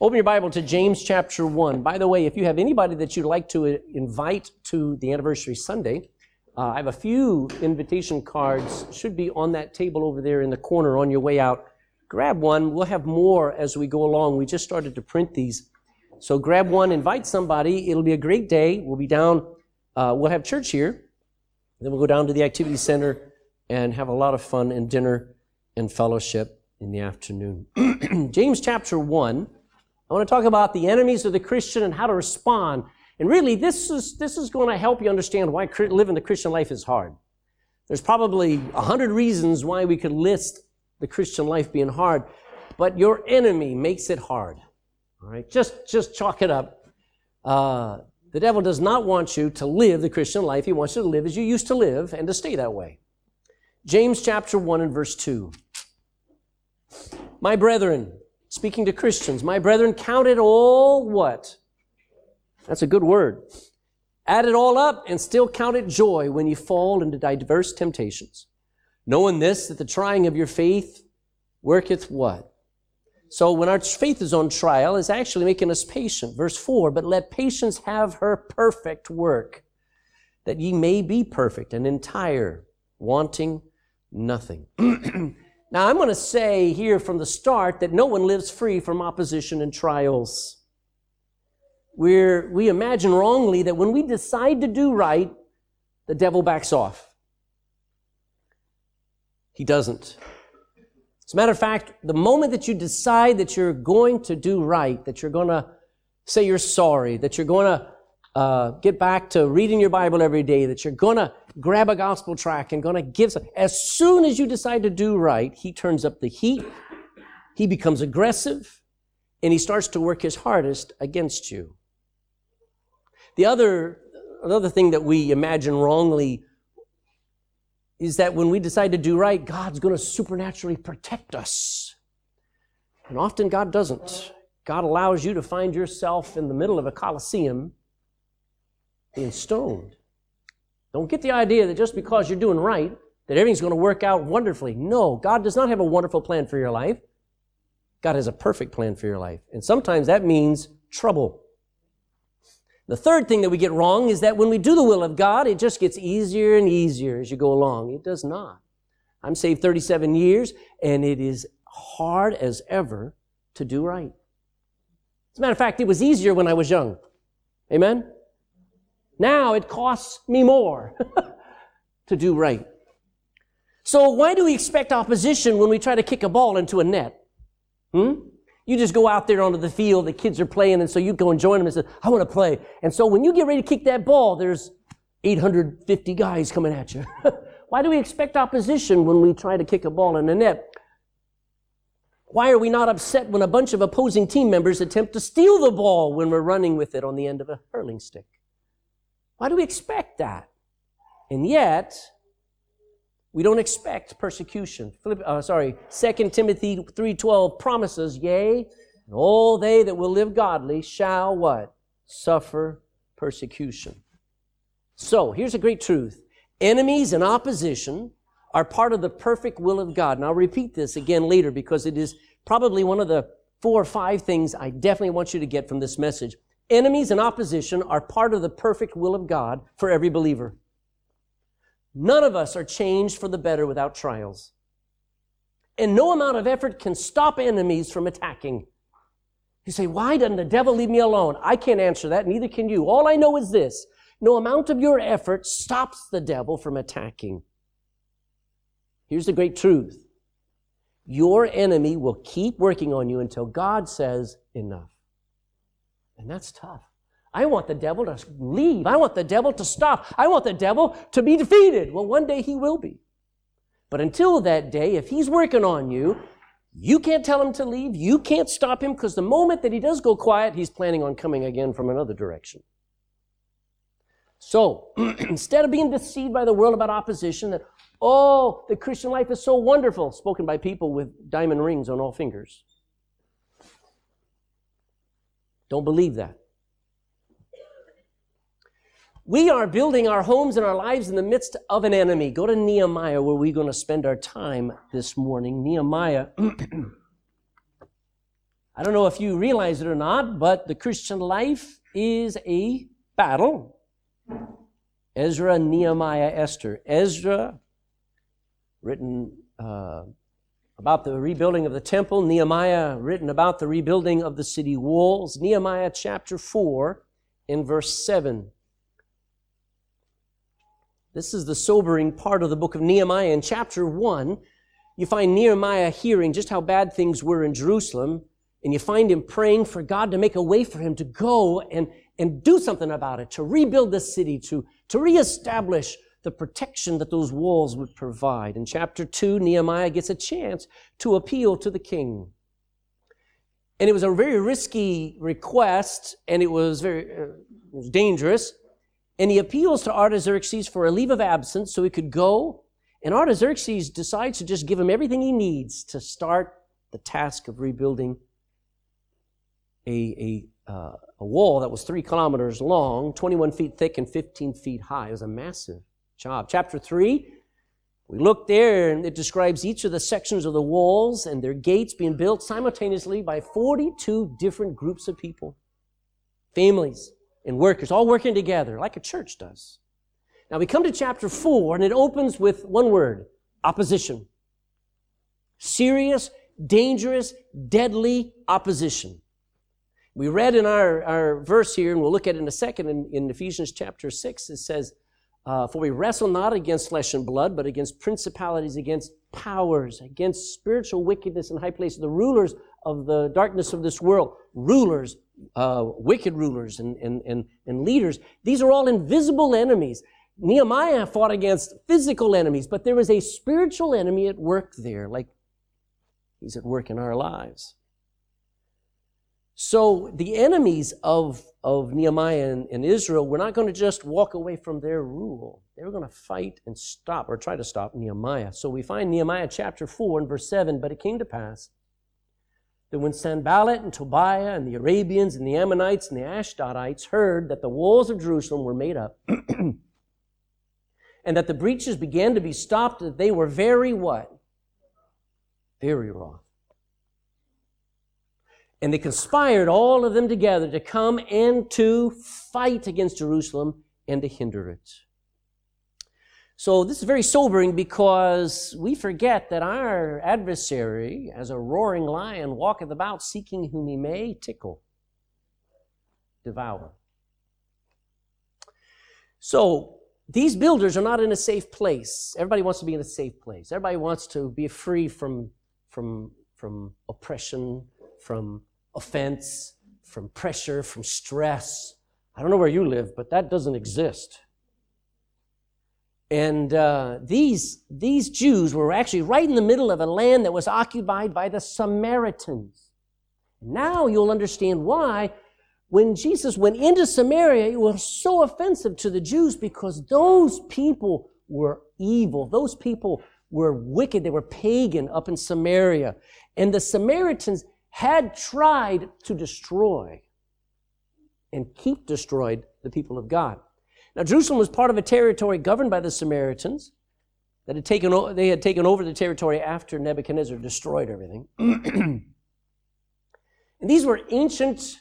Open your Bible to James chapter 1. By the way, if you have anybody that you'd like to invite to the anniversary Sunday, uh, I have a few invitation cards, should be on that table over there in the corner on your way out. Grab one. We'll have more as we go along. We just started to print these. So grab one, invite somebody. It'll be a great day. We'll be down, uh, we'll have church here. Then we'll go down to the activity center and have a lot of fun and dinner and fellowship in the afternoon. James chapter 1. I want to talk about the enemies of the Christian and how to respond. And really, this is, this is going to help you understand why living the Christian life is hard. There's probably a hundred reasons why we could list the Christian life being hard, but your enemy makes it hard. All right, just just chalk it up. Uh, the devil does not want you to live the Christian life. He wants you to live as you used to live and to stay that way. James chapter 1 and verse 2. My brethren, speaking to Christians, my brethren, count it all what? That's a good word. Add it all up and still count it joy when you fall into diverse temptations. Knowing this, that the trying of your faith worketh what? So when our faith is on trial, it's actually making us patient. Verse 4, but let patience have her perfect work, that ye may be perfect and entire, wanting nothing. now I'm going to say here from the start that no one lives free from opposition and trials where we imagine wrongly that when we decide to do right, the devil backs off. He doesn't. As a matter of fact, the moment that you decide that you're going to do right, that you're going to say you're sorry, that you're going to uh, get back to reading your Bible every day, that you're going to grab a gospel tract and going to give some, as soon as you decide to do right, he turns up the heat, he becomes aggressive, and he starts to work his hardest against you. The other, another thing that we imagine wrongly is that when we decide to do right, God's going to supernaturally protect us. And often God doesn't. God allows you to find yourself in the middle of a coliseum being stoned. Don't get the idea that just because you're doing right, that everything's going to work out wonderfully. No, God does not have a wonderful plan for your life. God has a perfect plan for your life. And sometimes that means trouble. The third thing that we get wrong is that when we do the will of God, it just gets easier and easier as you go along. It does not. I'm saved 37 years, and it is hard as ever to do right. As a matter of fact, it was easier when I was young. Amen? Now it costs me more to do right. So why do we expect opposition when we try to kick a ball into a net? Hmm? You just go out there onto the field, the kids are playing, and so you go and join them and say, I want to play. And so when you get ready to kick that ball, there's 850 guys coming at you. Why do we expect opposition when we try to kick a ball in a net? Why are we not upset when a bunch of opposing team members attempt to steal the ball when we're running with it on the end of a hurling stick? Why do we expect that? And yet, we don't expect persecution. Philipp, uh, sorry, 2 Timothy 3.12 promises, Yea, and all they that will live godly shall what? Suffer persecution. So, here's a great truth. Enemies and opposition are part of the perfect will of God. And I'll repeat this again later because it is probably one of the four or five things I definitely want you to get from this message. Enemies and opposition are part of the perfect will of God for every believer. None of us are changed for the better without trials. And no amount of effort can stop enemies from attacking. You say, why doesn't the devil leave me alone? I can't answer that, neither can you. All I know is this. No amount of your effort stops the devil from attacking. Here's the great truth. Your enemy will keep working on you until God says enough. And that's tough. I want the devil to leave. I want the devil to stop. I want the devil to be defeated. Well, one day he will be. But until that day, if he's working on you, you can't tell him to leave. You can't stop him because the moment that he does go quiet, he's planning on coming again from another direction. So, instead of being deceived by the world about opposition, that, oh, the Christian life is so wonderful, spoken by people with diamond rings on all fingers. Don't believe that. We are building our homes and our lives in the midst of an enemy. Go to Nehemiah, where we're going to spend our time this morning. Nehemiah. I don't know if you realize it or not, but the Christian life is a battle. Ezra, Nehemiah, Esther. Ezra, written uh, about the rebuilding of the temple. Nehemiah, written about the rebuilding of the city walls. Nehemiah chapter 4 in verse 7. This is the sobering part of the book of Nehemiah. In chapter 1, you find Nehemiah hearing just how bad things were in Jerusalem, and you find him praying for God to make a way for him to go and, and do something about it, to rebuild the city, to, to reestablish the protection that those walls would provide. In chapter 2, Nehemiah gets a chance to appeal to the king. And it was a very risky request, and it was very uh, it was dangerous. And he appeals to Artaxerxes for a leave of absence so he could go. And Artaxerxes decides to just give him everything he needs to start the task of rebuilding a, a, uh, a wall that was three kilometers long, 21 feet thick, and 15 feet high. It was a massive job. Chapter 3, we look there and it describes each of the sections of the walls and their gates being built simultaneously by 42 different groups of people, families and workers, all working together like a church does. Now we come to chapter 4 and it opens with one word opposition. Serious, dangerous, deadly opposition. We read in our, our verse here, and we'll look at it in a second in, in Ephesians chapter 6, it says, uh, for we wrestle not against flesh and blood, but against principalities, against powers, against spiritual wickedness in high places, the rulers of the darkness of this world, rulers, uh, wicked rulers, and, and, and, and leaders. These are all invisible enemies. Nehemiah fought against physical enemies, but there is a spiritual enemy at work there, like he's at work in our lives. So the enemies of, of Nehemiah and, and Israel were not going to just walk away from their rule. They were going to fight and stop or try to stop Nehemiah. So we find Nehemiah chapter 4 and verse 7, but it came to pass that when Sanballat and Tobiah and the Arabians and the Ammonites and the Ashdodites heard that the walls of Jerusalem were made up and that the breaches began to be stopped, that they were very what? Very wroth. And they conspired, all of them together, to come and to fight against Jerusalem and to hinder it. So this is very sobering because we forget that our adversary, as a roaring lion, walketh about seeking whom he may tickle, devour. So these builders are not in a safe place. Everybody wants to be in a safe place. Everybody wants to be free from, from, from oppression, from offense, from pressure, from stress. I don't know where you live, but that doesn't exist. And uh, these, these Jews were actually right in the middle of a land that was occupied by the Samaritans. Now you'll understand why when Jesus went into Samaria, it was so offensive to the Jews because those people were evil. Those people were wicked. They were pagan up in Samaria. And the Samaritans had tried to destroy and keep destroyed the people of God. Now, Jerusalem was part of a territory governed by the Samaritans that had taken, they had taken over the territory after Nebuchadnezzar destroyed everything. and these were ancient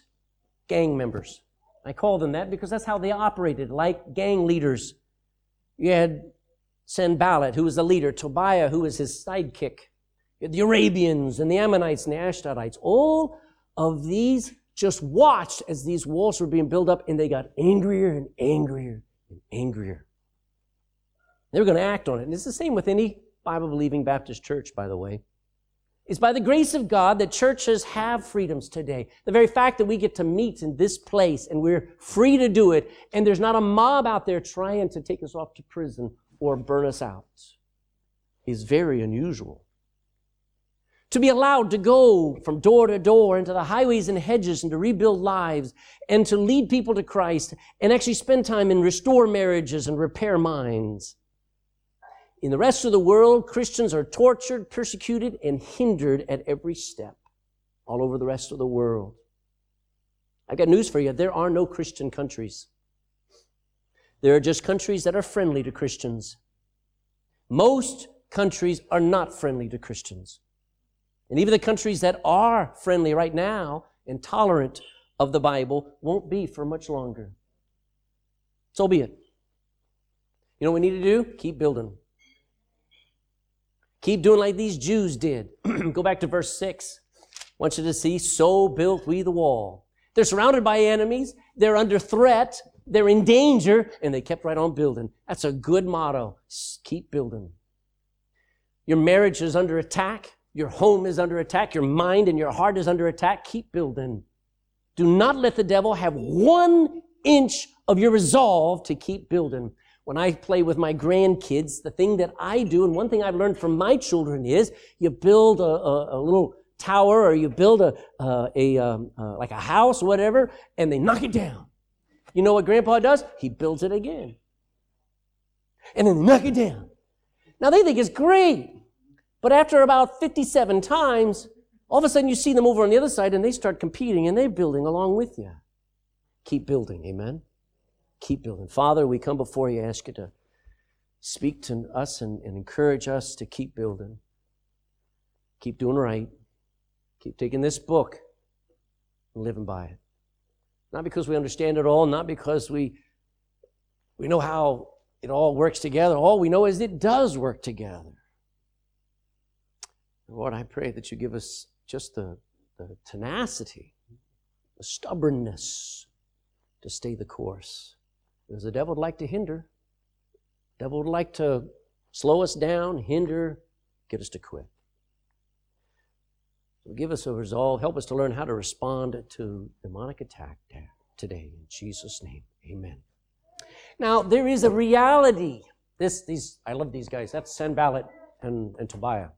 gang members. I call them that because that's how they operated, like gang leaders. You had Sanballat, who was the leader, Tobiah, who was his sidekick, the Arabians and the Ammonites and the Ashdodites, all of these just watched as these walls were being built up and they got angrier and angrier and angrier. They were going to act on it. And it's the same with any Bible believing Baptist church, by the way. It's by the grace of God that churches have freedoms today. The very fact that we get to meet in this place and we're free to do it, and there's not a mob out there trying to take us off to prison or burn us out, is very unusual to be allowed to go from door to door into the highways and hedges and to rebuild lives and to lead people to Christ and actually spend time and restore marriages and repair minds. In the rest of the world, Christians are tortured, persecuted, and hindered at every step all over the rest of the world. I've got news for you. There are no Christian countries. There are just countries that are friendly to Christians. Most countries are not friendly to Christians. And even the countries that are friendly right now and tolerant of the Bible won't be for much longer. So be it. You know what we need to do? Keep building. Keep doing like these Jews did. Go back to verse 6. I want you to see, so built we the wall. They're surrounded by enemies. They're under threat. They're in danger, and they kept right on building. That's a good motto. Keep building. Your marriage is under attack. Your home is under attack. Your mind and your heart is under attack. Keep building. Do not let the devil have one inch of your resolve to keep building. When I play with my grandkids, the thing that I do, and one thing I've learned from my children is you build a, a, a little tower or you build a, a um, like a house, whatever, and they knock it down. You know what grandpa does? He builds it again. And then they knock it down. Now they think it's great. But after about 57 times, all of a sudden you see them over on the other side and they start competing and they're building along with you. Keep building, amen? Keep building. Father, we come before you, ask you to speak to us and, and encourage us to keep building. Keep doing right. Keep taking this book and living by it. Not because we understand it all, not because we, we know how it all works together. All we know is it does work together. Lord, I pray that you give us just the, the tenacity, the stubbornness to stay the course. Because the devil would like to hinder. The devil would like to slow us down, hinder, get us to quit. So give us a resolve. Help us to learn how to respond to demonic attack today. In Jesus' name, amen. Now, there is a reality. This, these, I love these guys. That's Sanballat and, and Tobiah.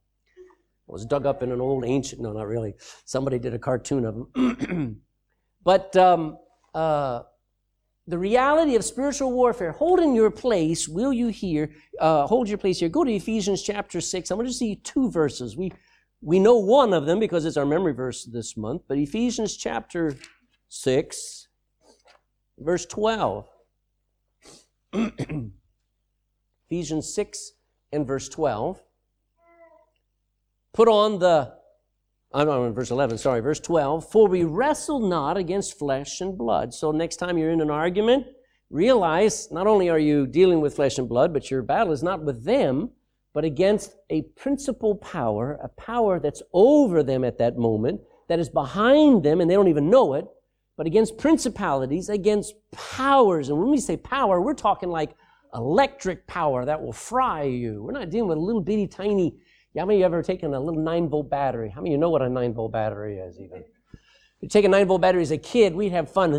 Was dug up in an old ancient, no, not really. Somebody did a cartoon of them. but um, uh, the reality of spiritual warfare, holding your place, will you hear? Uh, hold your place here. Go to Ephesians chapter 6. I want to see two verses. We, we know one of them because it's our memory verse this month, but Ephesians chapter 6, verse 12. Ephesians 6 and verse 12. Put on the, I'm in verse 11, sorry, verse 12. For we wrestle not against flesh and blood. So next time you're in an argument, realize not only are you dealing with flesh and blood, but your battle is not with them, but against a principal power, a power that's over them at that moment, that is behind them, and they don't even know it, but against principalities, against powers. And when we say power, we're talking like electric power that will fry you. We're not dealing with a little bitty tiny how many of you ever taken a little 9 volt battery? How many of you know what a 9 volt battery is even? If you take a 9 volt battery as a kid, we'd have fun.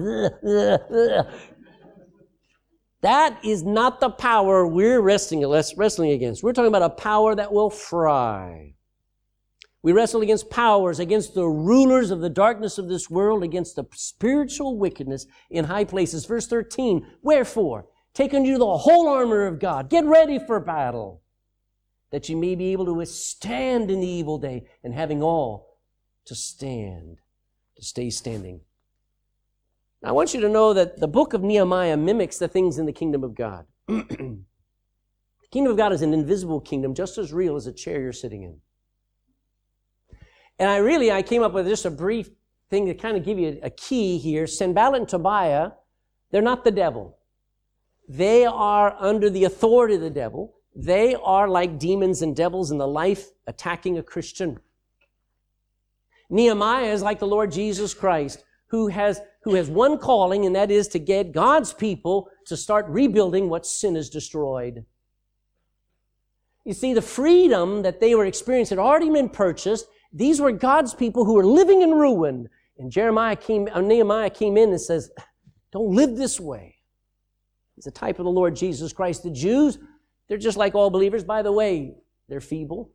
That is not the power we're wrestling, wrestling against. We're talking about a power that will fry. We wrestle against powers, against the rulers of the darkness of this world, against the spiritual wickedness in high places. Verse 13, wherefore, take unto you the whole armor of God. Get ready for battle that you may be able to withstand in the evil day, and having all to stand, to stay standing. Now, I want you to know that the book of Nehemiah mimics the things in the kingdom of God. the kingdom of God is an invisible kingdom, just as real as a chair you're sitting in. And I really, I came up with just a brief thing to kind of give you a key here. Sanballat and Tobiah, they're not the devil. They are under the authority of the devil. They are like demons and devils in the life attacking a Christian. Nehemiah is like the Lord Jesus Christ, who has, who has one calling, and that is to get God's people to start rebuilding what sin has destroyed. You see, the freedom that they were experiencing had already been purchased. These were God's people who were living in ruin. And Jeremiah came, uh, Nehemiah came in and says, Don't live this way. He's a type of the Lord Jesus Christ. The Jews they're just like all believers. By the way, they're feeble.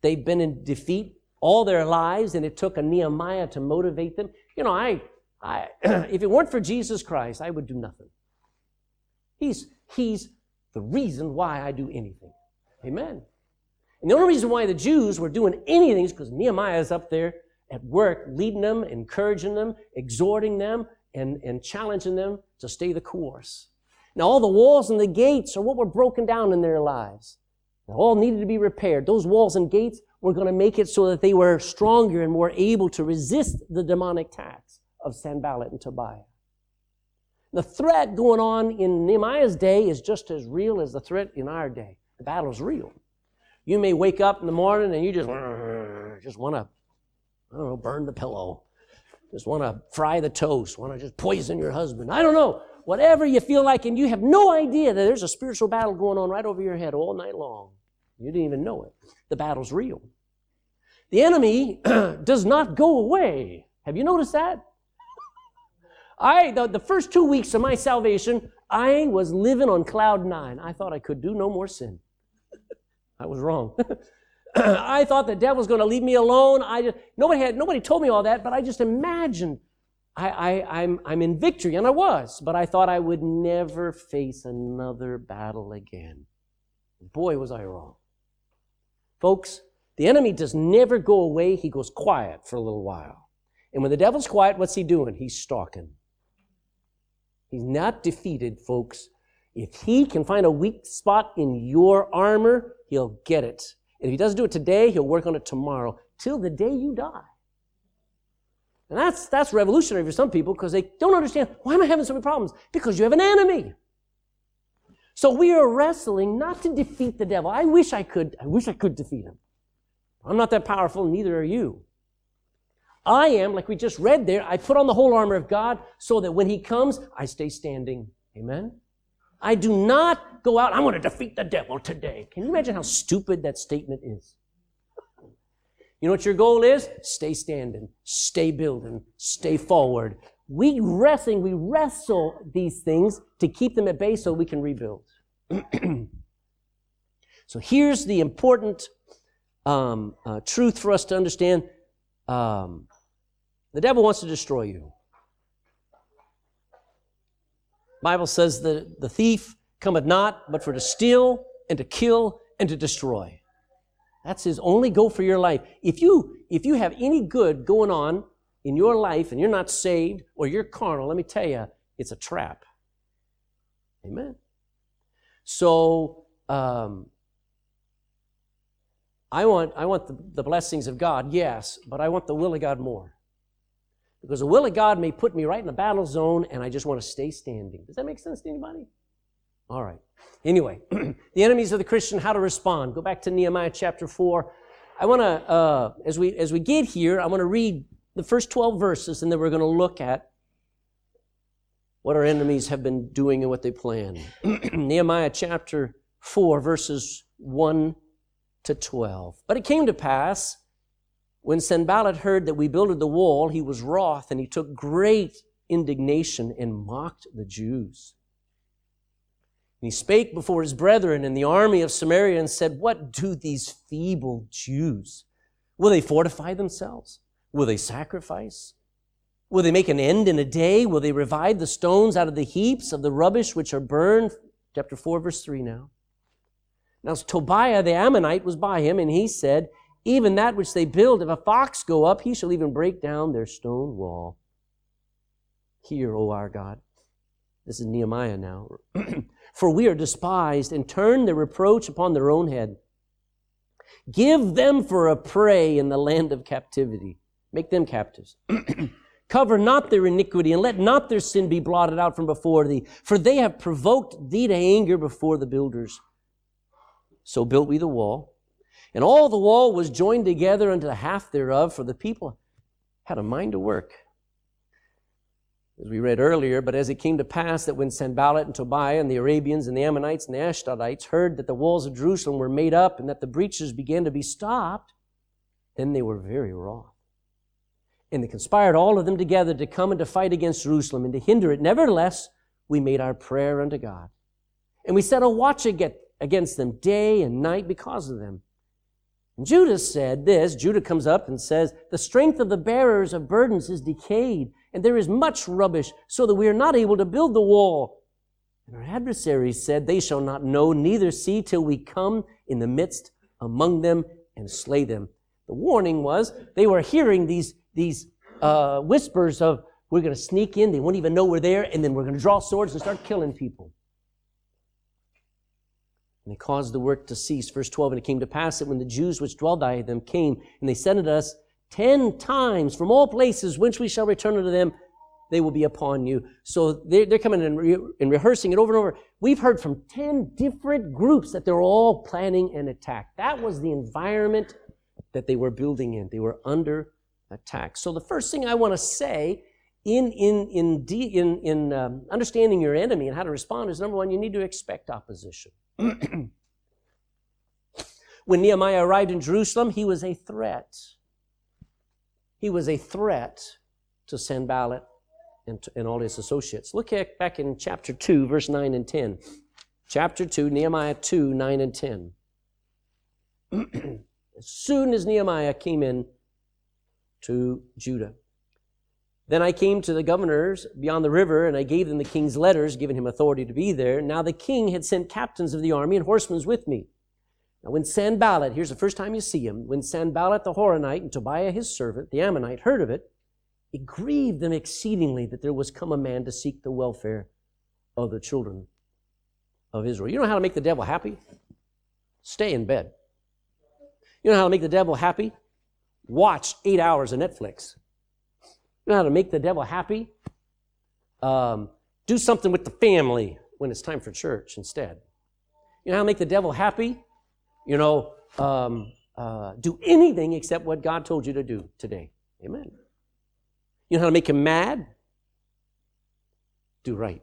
They've been in defeat all their lives, and it took a Nehemiah to motivate them. You know, I, I if it weren't for Jesus Christ, I would do nothing. He's, he's the reason why I do anything. Amen. And the only reason why the Jews were doing anything is because Nehemiah is up there at work, leading them, encouraging them, exhorting them, and, and challenging them to stay the course. Now, all the walls and the gates are what were broken down in their lives. They all needed to be repaired. Those walls and gates were going to make it so that they were stronger and more able to resist the demonic attacks of Sanballat and Tobiah. The threat going on in Nehemiah's day is just as real as the threat in our day. The battle's real. You may wake up in the morning and you just, just want to, I don't know, burn the pillow. Just want to fry the toast. Want to just poison your husband. I don't know. Whatever you feel like, and you have no idea that there's a spiritual battle going on right over your head all night long. You didn't even know it. The battle's real. The enemy does not go away. Have you noticed that? I, the, the first two weeks of my salvation, I was living on cloud nine. I thought I could do no more sin. I was wrong. I thought the devil's going to leave me alone. I just, nobody had, nobody told me all that, but I just imagined I, I, I'm, I'm in victory, and I was, but I thought I would never face another battle again. Boy, was I wrong. Folks, the enemy does never go away. He goes quiet for a little while. And when the devil's quiet, what's he doing? He's stalking. He's not defeated, folks. If he can find a weak spot in your armor, he'll get it. And if he doesn't do it today, he'll work on it tomorrow till the day you die. And that's, that's revolutionary for some people because they don't understand why am I having so many problems? Because you have an enemy. So we are wrestling not to defeat the devil. I wish I could, I wish I could defeat him. I'm not that powerful, neither are you. I am, like we just read there, I put on the whole armor of God so that when he comes, I stay standing. Amen? I do not go out, I'm going to defeat the devil today. Can you imagine how stupid that statement is? You know what your goal is? Stay standing, stay building, stay forward. We wrestling, we wrestle these things to keep them at bay so we can rebuild. so here's the important um, uh, truth for us to understand. Um, the devil wants to destroy you. Bible says that the thief cometh not but for to steal and to kill and to destroy. That's his only goal for your life. If you if you have any good going on in your life and you're not saved or you're carnal, let me tell you, it's a trap. Amen. So um, I want I want the, the blessings of God, yes, but I want the will of God more. Because the will of God may put me right in the battle zone and I just want to stay standing. Does that make sense to anybody? All right. Anyway, the enemies of the Christian, how to respond. Go back to Nehemiah chapter 4. I want to, uh, as, we, as we get here, I want to read the first 12 verses and then we're going to look at what our enemies have been doing and what they plan. Nehemiah chapter 4, verses 1 to 12. But it came to pass when Sanballat heard that we builded the wall, he was wroth, and he took great indignation and mocked the Jews. And he spake before his brethren in the army of Samaria and said, What do these feeble Jews? Will they fortify themselves? Will they sacrifice? Will they make an end in a day? Will they revive the stones out of the heaps of the rubbish which are burned? Chapter 4, verse 3 now. Now Tobiah the Ammonite was by him, and he said, even that which they build, if a fox go up, he shall even break down their stone wall. Hear, O our God. This is Nehemiah now. For we are despised and turn their reproach upon their own head. Give them for a prey in the land of captivity. Make them captives. Cover not their iniquity, and let not their sin be blotted out from before thee. For they have provoked thee to anger before the builders. So built we the wall and all the wall was joined together unto the half thereof, for the people had a mind to work. As we read earlier, but as it came to pass that when Sanballat and Tobiah and the Arabians and the Ammonites and the Ashdodites heard that the walls of Jerusalem were made up and that the breaches began to be stopped, then they were very wroth. And they conspired all of them together to come and to fight against Jerusalem and to hinder it. Nevertheless, we made our prayer unto God. And we set a watch against them day and night because of them. Judah said this Judah comes up and says, The strength of the bearers of burdens is decayed, and there is much rubbish, so that we are not able to build the wall. And our adversaries said, They shall not know, neither see, till we come in the midst among them and slay them. The warning was they were hearing these, these uh, whispers of, We're going to sneak in, they won't even know we're there, and then we're going to draw swords and start killing people. And they caused the work to cease. Verse 12, and it came to pass that when the Jews which dwelled by them came, and they sent unto us ten times from all places whence we shall return unto them, they will be upon you. So they're, they're coming and, re- and rehearsing it over and over. We've heard from 10 different groups that they're all planning an attack. That was the environment that they were building in. They were under attack. So the first thing I want to say in, in, in, de- in, in um, understanding your enemy and how to respond is number one, you need to expect opposition. when Nehemiah arrived in Jerusalem, he was a threat. He was a threat to Sanballat and, to, and all his associates. Look at, back in chapter 2, verse 9 and 10. Chapter 2, Nehemiah 2, 9 and 10. as soon as Nehemiah came in to Judah, then I came to the governors beyond the river, and I gave them the king's letters, giving him authority to be there. Now the king had sent captains of the army and horsemen with me. Now when Sanballat, here's the first time you see him, when Sanballat the Horonite and Tobiah his servant, the Ammonite, heard of it, it grieved them exceedingly that there was come a man to seek the welfare of the children of Israel. You know how to make the devil happy? Stay in bed. You know how to make the devil happy? Watch eight hours of Netflix. You know how to make the devil happy? Um, do something with the family when it's time for church instead. You know how to make the devil happy? You know, um, uh, do anything except what God told you to do today. Amen. You know how to make him mad? Do right.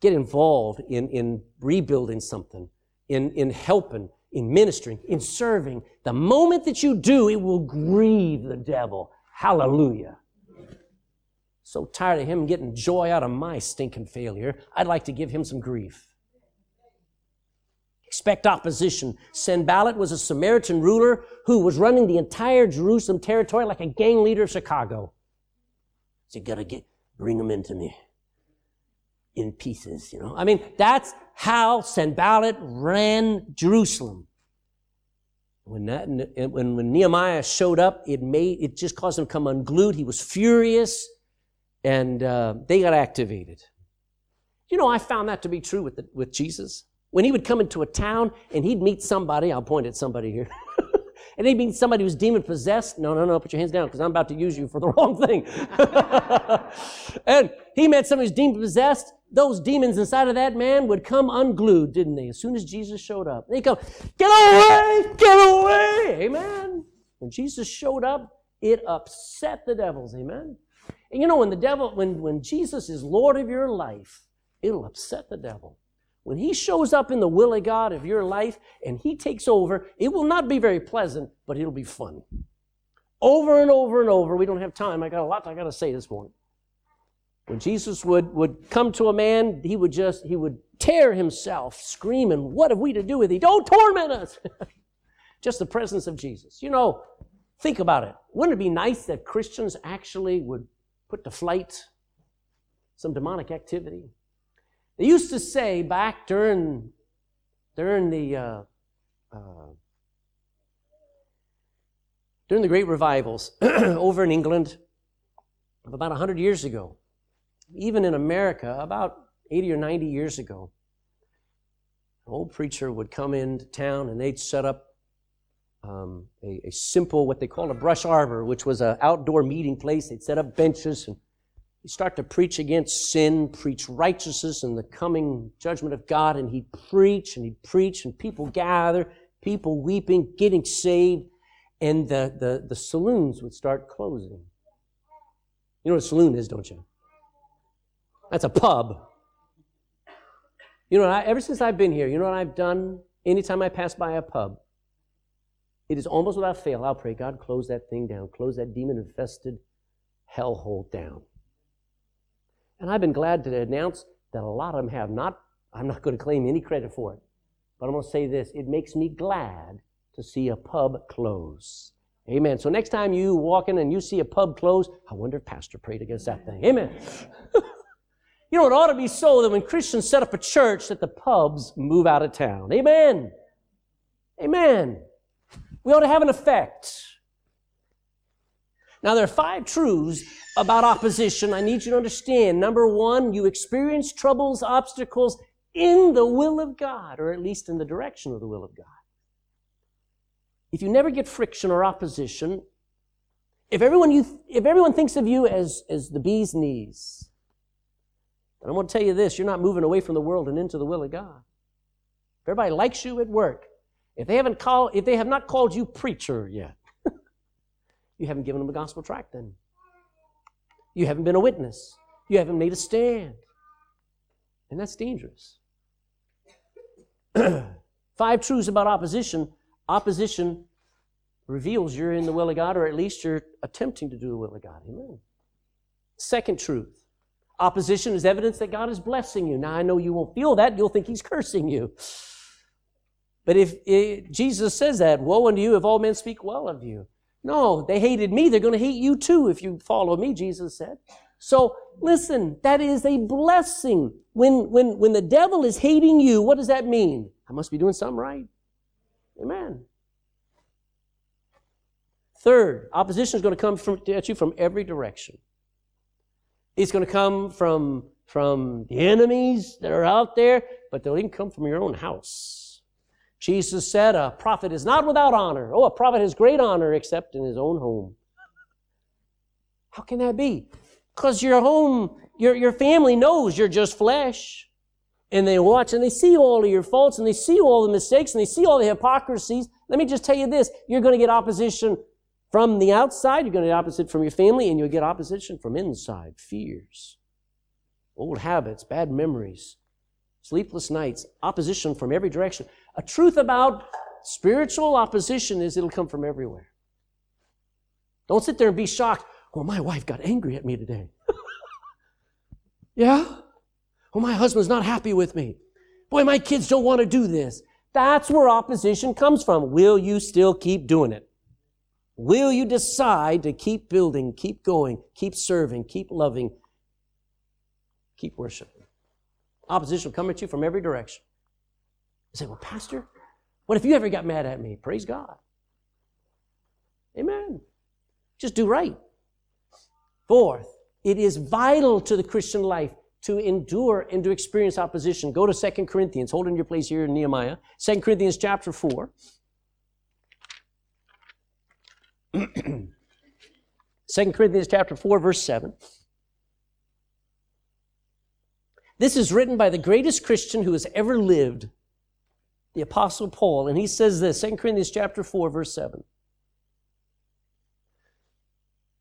Get involved in, in rebuilding something, in, in helping, in ministering, in serving. The moment that you do, it will grieve the devil. Hallelujah. So tired of him getting joy out of my stinking failure, I'd like to give him some grief. Expect opposition. Sanballat was a Samaritan ruler who was running the entire Jerusalem territory like a gang leader of Chicago. So you gotta get, bring them into me in pieces, you know. I mean, that's how Sanballat ran Jerusalem. When, that, when, when Nehemiah showed up, it made it just caused him to come unglued. He was furious, and uh, they got activated. You know, I found that to be true with the, with Jesus. When he would come into a town and he'd meet somebody, I'll point at somebody here, and he'd meet somebody who's demon possessed. No, no, no, put your hands down because I'm about to use you for the wrong thing. and he met somebody who's demon possessed those demons inside of that man would come unglued, didn't they? As soon as Jesus showed up, they go, "Get away! Get away!" Amen. When Jesus showed up, it upset the devils. Amen. And you know, when the devil, when when Jesus is Lord of your life, it'll upset the devil. When he shows up in the will of God of your life and he takes over, it will not be very pleasant, but it'll be fun. Over and over and over. We don't have time. I got a lot I got to say this morning. When Jesus would, would come to a man, he would just, he would tear himself screaming, what have we to do with thee? Don't torment us. just the presence of Jesus. You know, think about it. Wouldn't it be nice that Christians actually would put to flight some demonic activity? They used to say back during, during the, uh, uh, during the great revivals over in England about 100 years ago, even in America, about 80 or 90 years ago, an old preacher would come into town and they'd set up um, a, a, simple, what they called a brush arbor, which was an outdoor meeting place. They'd set up benches and he'd start to preach against sin, preach righteousness and the coming judgment of God. And he'd preach and he'd preach, and people gather, people weeping, getting saved, and the, the, the saloons would start closing. You know what a saloon is, don't you? That's a pub. You know, I, ever since I've been here, you know what I've done? Anytime I pass by a pub, it is almost without fail. I'll pray, God, close that thing down. Close that demon infested hellhole down. And I've been glad to announce that a lot of them have not. I'm not going to claim any credit for it. But I'm going to say this it makes me glad to see a pub close. Amen. So next time you walk in and you see a pub close, I wonder if Pastor prayed against that thing. Amen. You know, it ought to be so that when Christians set up a church, that the pubs move out of town. Amen. Amen. We ought to have an effect. Now, there are five truths about opposition I need you to understand. Number one, you experience troubles, obstacles in the will of God, or at least in the direction of the will of God. If you never get friction or opposition, if everyone, you, if everyone thinks of you as, as the bee's knees, then I'm going to tell you this you're not moving away from the world and into the will of God. If everybody likes you at work, if they haven't called, if they have not called you preacher yet, you haven't given them a gospel tract then. You haven't been a witness. You haven't made a stand. And that's dangerous. Five truths about opposition. Opposition reveals you're in the will of God, or at least you're attempting to do the will of God. Amen. Second truth. Opposition is evidence that God is blessing you. Now, I know you won't feel that. You'll think He's cursing you. But if, if Jesus says that, woe unto you if all men speak well of you. No, they hated me. They're going to hate you too if you follow me, Jesus said. So listen, that is a blessing. When, when, when the devil is hating you, what does that mean? I must be doing something right. Amen. Third, opposition is going to come from, at you from every direction. It's going to come from, from the enemies that are out there, but they'll even come from your own house. Jesus said, A prophet is not without honor. Oh, a prophet has great honor except in his own home. How can that be? Because your home, your, your family knows you're just flesh. And they watch and they see all of your faults and they see all the mistakes and they see all the hypocrisies. Let me just tell you this. You're going to get opposition from the outside. You're going to get opposition from your family and you'll get opposition from inside. Fears, old habits, bad memories, sleepless nights, opposition from every direction. A truth about spiritual opposition is it'll come from everywhere. Don't sit there and be shocked. Well, my wife got angry at me today. yeah? Well, my husband's not happy with me. Boy, my kids don't want to do this. That's where opposition comes from. Will you still keep doing it? Will you decide to keep building, keep going, keep serving, keep loving, keep worshiping? Opposition will come at you from every direction. Say, well, Pastor, what if you ever got mad at me? Praise God. Amen. Just do right. Fourth, it is vital to the Christian life to endure and to experience opposition. Go to 2 Corinthians. Hold in your place here in Nehemiah. 2 Corinthians chapter 4. 2 Corinthians chapter 4, verse 7. This is written by the greatest Christian who has ever lived, the Apostle Paul. And he says this, 2 Corinthians chapter 4, verse 7.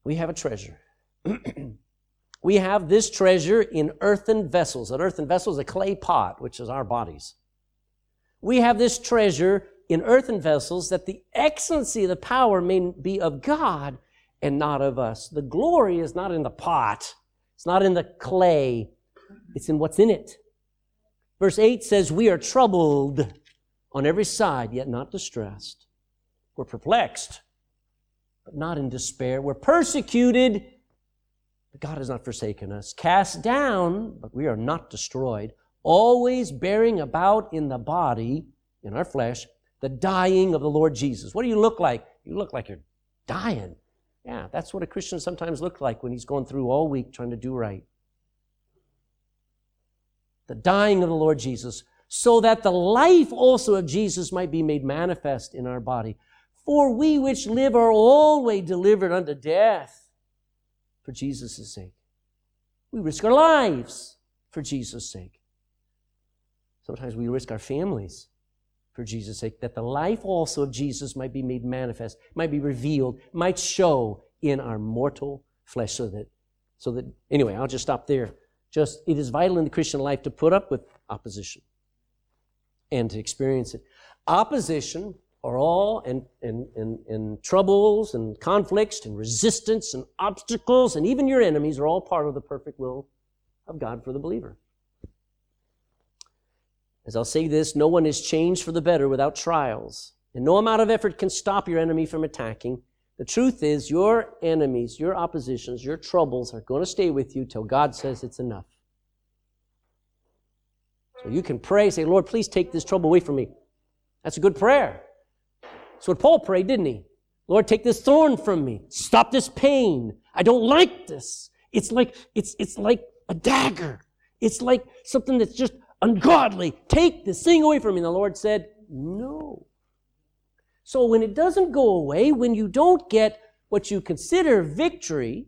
We have a treasure we have this treasure in earthen vessels. An earthen vessel is a clay pot, which is our bodies. We have this treasure in earthen vessels that the excellency of the power may be of God and not of us. The glory is not in the pot. It's not in the clay. It's in what's in it. Verse 8 says, We are troubled on every side, yet not distressed. We're perplexed, but not in despair. We're persecuted, but God has not forsaken us. Cast down, but we are not destroyed. Always bearing about in the body, in our flesh, the dying of the Lord Jesus. What do you look like? You look like you're dying. Yeah, that's what a Christian sometimes looks like when he's going through all week trying to do right. The dying of the Lord Jesus, so that the life also of Jesus might be made manifest in our body. For we which live are always delivered unto death for Jesus' sake. We risk our lives for Jesus' sake. Sometimes we risk our families for Jesus' sake, that the life also of Jesus might be made manifest, might be revealed, might show in our mortal flesh so that, so that, anyway, I'll just stop there. Just, it is vital in the Christian life to put up with opposition and to experience it. Opposition are all and, and, and, and troubles and conflicts and resistance and obstacles and even your enemies are all part of the perfect will of God for the believer. As I'll say this, no one is changed for the better without trials, and no amount of effort can stop your enemy from attacking. The truth is, your enemies, your oppositions, your troubles are going to stay with you till God says it's enough. You can pray, say, Lord, please take this trouble away from me. That's a good prayer. That's what Paul prayed, didn't he? Lord, take this thorn from me. Stop this pain. I don't like this. It's like, it's, it's like a dagger. It's like something that's just ungodly. Take this thing away from me. And the Lord said, No. So when it doesn't go away, when you don't get what you consider victory,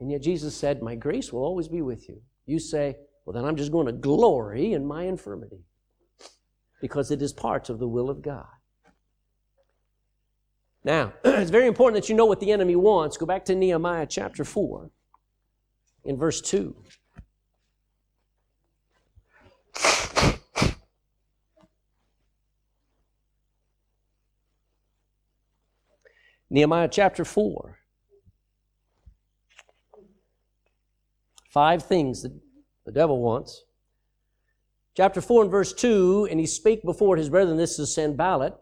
and yet Jesus said, My grace will always be with you. You say, Well, then I'm just going to glory in my infirmity because it is part of the will of God. Now, it's very important that you know what the enemy wants. Go back to Nehemiah chapter 4 in verse 2. Nehemiah chapter 4. Five things that the devil wants. Chapter 4 and verse 2 And he spake before his brethren, this is Sanballat.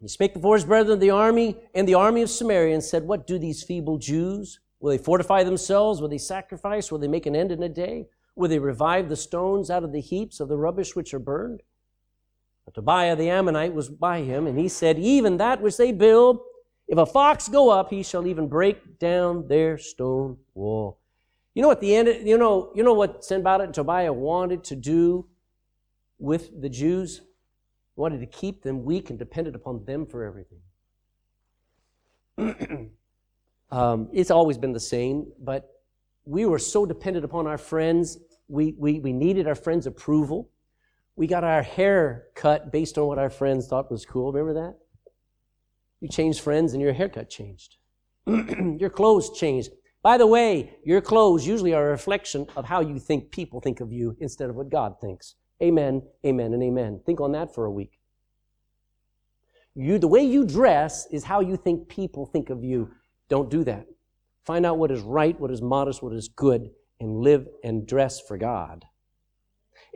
He spake before his brethren, the army and the army of Samaria, and said, What do these feeble Jews? Will they fortify themselves? Will they sacrifice? Will they make an end in a day? Will they revive the stones out of the heaps of the rubbish which are burned? But Tobiah the Ammonite was by him, and he said, Even that which they build, if a fox go up, he shall even break down their stone wall. You know what the end, you know, you know what Sanballat and Tobiah wanted to do with the Jews? Wanted to keep them weak and dependent upon them for everything. um, it's always been the same, but we were so dependent upon our friends. We, we, we needed our friends' approval. We got our hair cut based on what our friends thought was cool. Remember that? You changed friends and your haircut changed. your clothes changed. By the way, your clothes usually are a reflection of how you think people think of you instead of what God thinks. Amen, amen, and amen. Think on that for a week. You, the way you dress is how you think people think of you. Don't do that. Find out what is right, what is modest, what is good, and live and dress for God.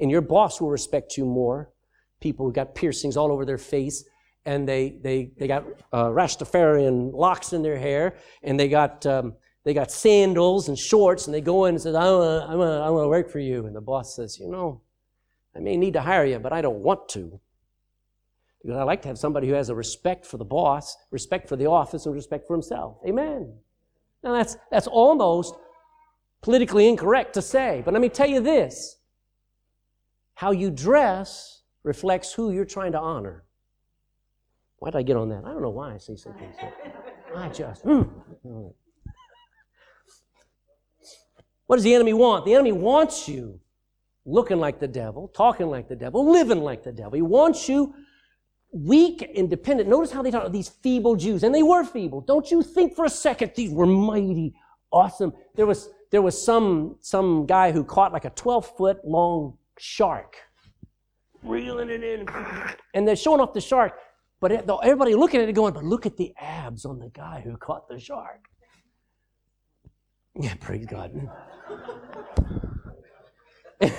And your boss will respect you more. People who got piercings all over their face, and they they they got uh, Rastafarian locks in their hair, and they got um, they got sandals and shorts, and they go in and says, "I want want I want to work for you," and the boss says, "You know, I may need to hire you, but I don't want to." Because I like to have somebody who has a respect for the boss, respect for the office, and respect for himself. Amen. Now that's that's almost politically incorrect to say, but let me tell you this: how you dress reflects who you're trying to honor. Why did I get on that? I don't know why I say something. So I just. Mm. What does the enemy want? The enemy wants you looking like the devil, talking like the devil, living like the devil. He wants you weak, independent. Notice how they talk about these feeble Jews, and they were feeble. Don't you think for a second these were mighty, awesome. There was there was some some guy who caught like a 12 foot long shark, reeling it in, and they're showing off the shark. But everybody looking at it going, but look at the abs on the guy who caught the shark. Yeah, praise God.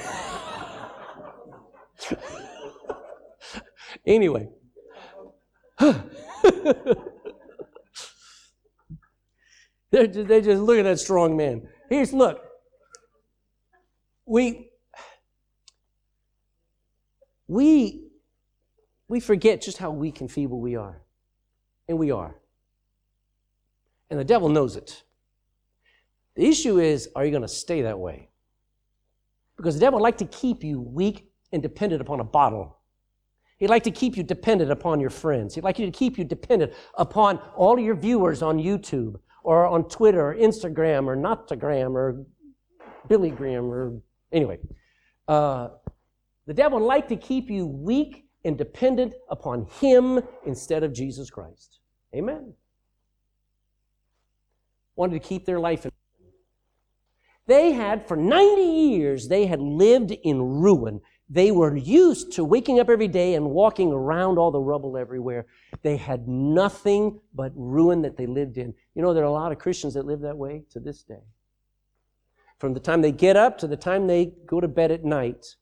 anyway. they're, just, they just look at that strong man. Here's look. We we we forget just how weak and feeble we are. And we are. And the devil knows it. The issue is, are you going to stay that way? Because the devil would like to keep you weak and dependent upon a bottle. He'd like to keep you dependent upon your friends. He'd like you to keep you dependent upon all your viewers on YouTube or on Twitter or Instagram or Notagram or Billy Graham or anyway. Uh, the devil would like to keep you weak and dependent upon him instead of Jesus Christ. Amen. Wanted to keep their life in. They had, for 90 years, they had lived in ruin. They were used to waking up every day and walking around all the rubble everywhere. They had nothing but ruin that they lived in. You know, there are a lot of Christians that live that way to this day. From the time they get up to the time they go to bed at night,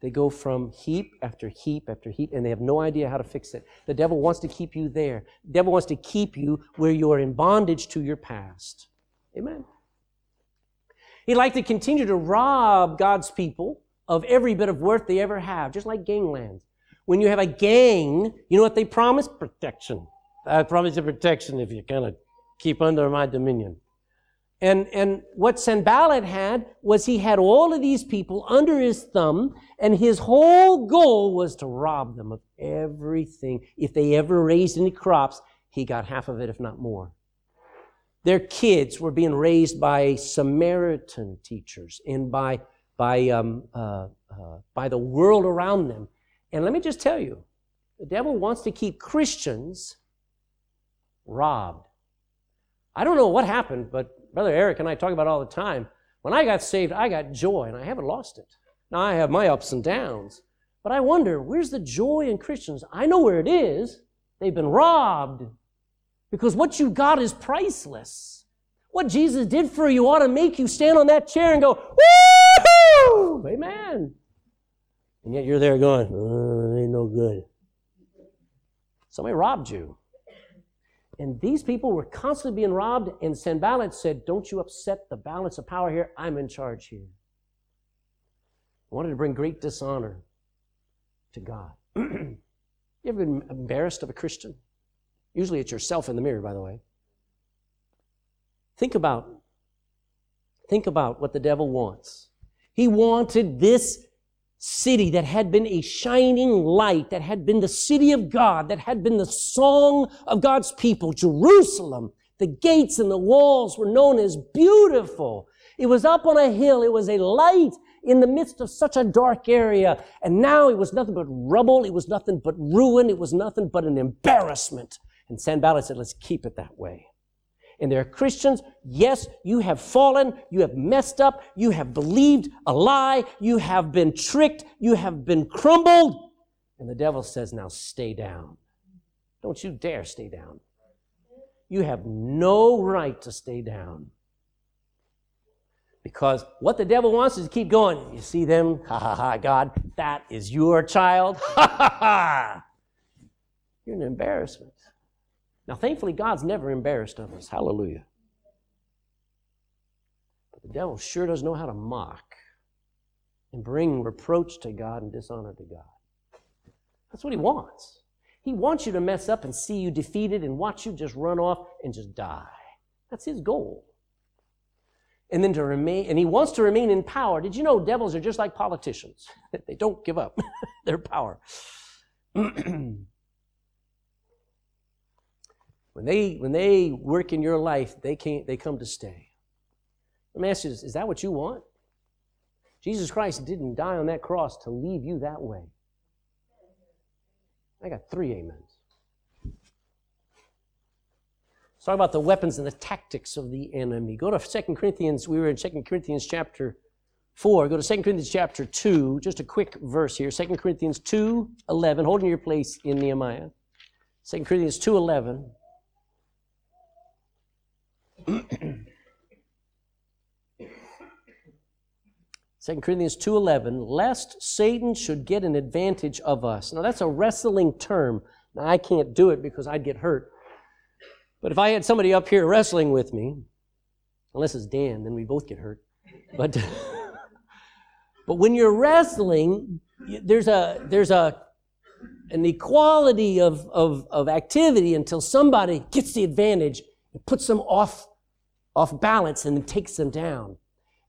they go from heap after heap after heap, and they have no idea how to fix it. The devil wants to keep you there. The devil wants to keep you where you're in bondage to your past. Amen. He'd like to continue to rob God's people of every bit of worth they ever have, just like gangland. When you have a gang, you know what they promise? Protection. I promise you protection if you kind of keep under my dominion. And, and what Sanballat had was he had all of these people under his thumb, and his whole goal was to rob them of everything. If they ever raised any crops, he got half of it, if not more. Their kids were being raised by Samaritan teachers and by, by, um, uh, uh, by the world around them. And let me just tell you, the devil wants to keep Christians robbed. I don't know what happened, but Brother Eric and I talk about all the time. When I got saved, I got joy, and I haven't lost it. Now, I have my ups and downs, but I wonder, where's the joy in Christians? I know where it is. They've been robbed because what you got is priceless. What Jesus did for you ought to make you stand on that chair and go, Woo! Amen. And yet you're there going, oh, ain't no good. Somebody robbed you. And these people were constantly being robbed, and Sanballat said, Don't you upset the balance of power here. I'm in charge here. I wanted to bring great dishonor to God. you ever been embarrassed of a Christian? Usually it's yourself in the mirror, by the way. Think about think about what the devil wants. He wanted this city that had been a shining light, that had been the city of God, that had been the song of God's people, Jerusalem. The gates and the walls were known as beautiful. It was up on a hill. It was a light in the midst of such a dark area. And now it was nothing but rubble. It was nothing but ruin. It was nothing but an embarrassment. And Sanballat said, let's keep it that way and there are Christians, yes, you have fallen, you have messed up, you have believed a lie, you have been tricked, you have been crumbled. And the devil says, now stay down. Don't you dare stay down. You have no right to stay down. Because what the devil wants is to keep going. You see them? Ha ha ha, God, that is your child. Ha ha ha. You're an embarrassment. Now, thankfully, God's never embarrassed of us. Hallelujah. But the devil sure does know how to mock and bring reproach to God and dishonor to God. That's what he wants. He wants you to mess up and see you defeated and watch you just run off and just die. That's his goal. And then to remain, and he wants to remain in power. Did you know devils are just like politicians? they don't give up their power. When they, when they work in your life, they, can't, they come to stay. Let me ask you is that what you want? Jesus Christ didn't die on that cross to leave you that way. I got three amens. Let's talk about the weapons and the tactics of the enemy. Go to 2 Corinthians. We were in 2 Corinthians chapter 4. Go to 2 Corinthians chapter 2. Just a quick verse here. 2 Corinthians 2 11. Holding your place in Nehemiah. 2 Corinthians 2 11. Corinthians 2:11 lest Satan should get an advantage of us. Now that's a wrestling term. Now I can't do it because I'd get hurt. But if I had somebody up here wrestling with me, unless it's Dan, then we both get hurt. But but when you're wrestling, there's a there's a an equality of, of, of activity until somebody gets the advantage and puts them off off balance and takes them down.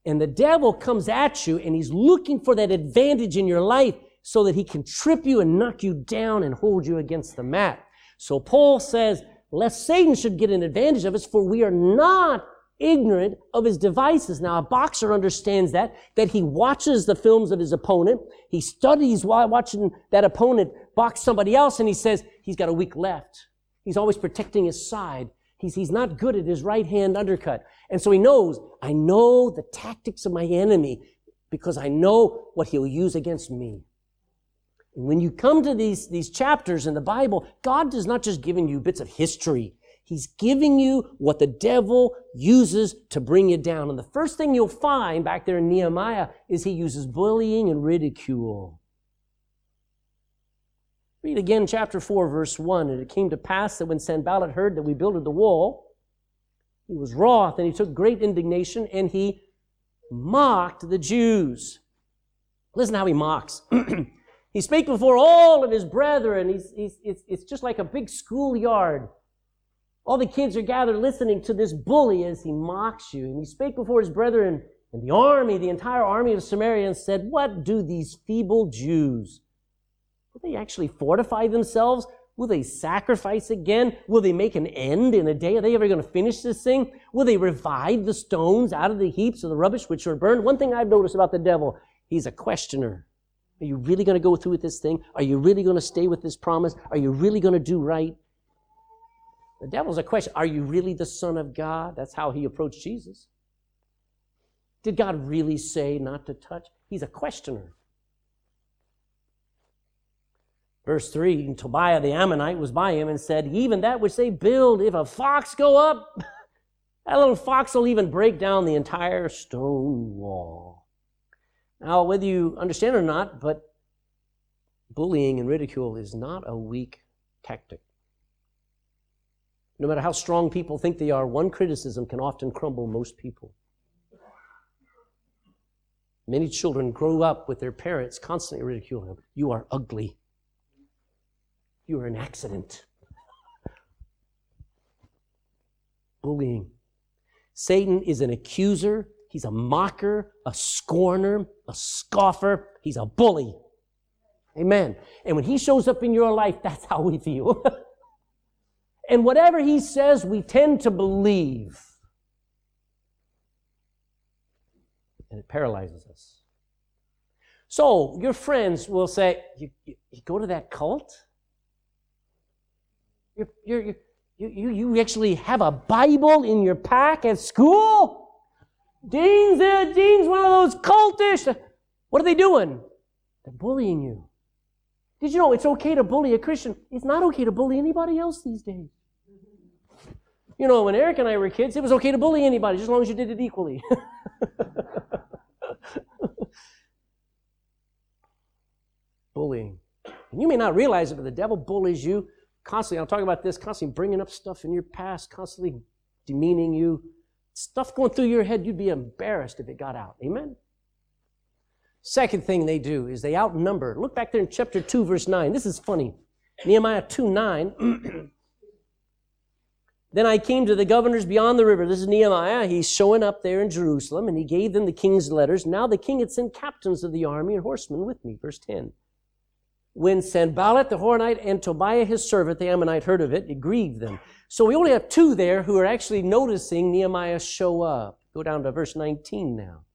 And the devil comes at you and he's looking for that advantage in your life so that he can trip you and knock you down and hold you against the mat. So Paul says, lest Satan should get an advantage of us, for we are not ignorant of his devices. Now, a boxer understands that, that he watches the films of his opponent. He studies while watching that opponent box somebody else, and he says, he's got a weak left. He's always protecting his side. He's, he's not good at his right hand undercut. And so he knows, I know the tactics of my enemy because I know what he'll use against me. And when you come to these, these chapters in the Bible, God is not just giving you bits of history. He's giving you what the devil uses to bring you down. And the first thing you'll find back there in Nehemiah is he uses bullying and ridicule. Read again chapter 4, verse 1. And it came to pass that when Sanballat heard that we builded the wall, he was wroth and he took great indignation and he mocked the Jews. Listen how he mocks. he spake before all of his brethren. He's, he's, it's, it's just like a big schoolyard. All the kids are gathered listening to this bully as he mocks you. And he spake before his brethren and the army, the entire army of Samaria, and said, What do these feeble Jews? Will they actually fortify themselves? Will they sacrifice again? Will they make an end in a day? Are they ever going to finish this thing? Will they revive the stones out of the heaps of the rubbish which are burned? One thing I've noticed about the devil, he's a questioner. Are you really going to go through with this thing? Are you really going to stay with this promise? Are you really going to do right? The devil's a question. Are you really the Son of God? That's how he approached Jesus. Did God really say not to touch? He's a questioner. Verse 3 And Tobiah the Ammonite was by him and said, Even that which they build, if a fox go up, that little fox will even break down the entire stone wall. Now, whether you understand or not, but bullying and ridicule is not a weak tactic. No matter how strong people think they are, one criticism can often crumble most people. Many children grow up with their parents constantly ridiculing them. You are ugly. You are an accident. Bullying. Satan is an accuser. He's a mocker, a scorner, a scoffer. He's a bully. Amen. And when he shows up in your life, that's how we feel. And whatever he says, we tend to believe. And it paralyzes us. So your friends will say, You, you, you go to that cult? You're, you're, you you, you actually have a Bible in your pack at school? Dean's, uh, Dean's one of those cultish. What are they doing? They're bullying you. Did you know it's okay to bully a Christian? It's not okay to bully anybody else these days. You know, when Eric and I were kids, it was okay to bully anybody as long as you did it equally. Bullying. And you may not realize it, but the devil bullies you constantly. I'm talking about this, constantly bringing up stuff in your past, constantly demeaning you. Stuff going through your head, you'd be embarrassed if it got out. Amen? Second thing they do is they outnumber. Look back there in chapter 2, verse 9. This is funny. Nehemiah 2 9. Then I came to the governors beyond the river. This is Nehemiah. He's showing up there in Jerusalem, and he gave them the king's letters. Now the king had sent captains of the army and horsemen with me. Verse 10. When Sanballat the Horonite and Tobiah his servant, the Ammonite, heard of it, it grieved them. So we only have two there who are actually noticing Nehemiah show up. Go down to verse 19 now.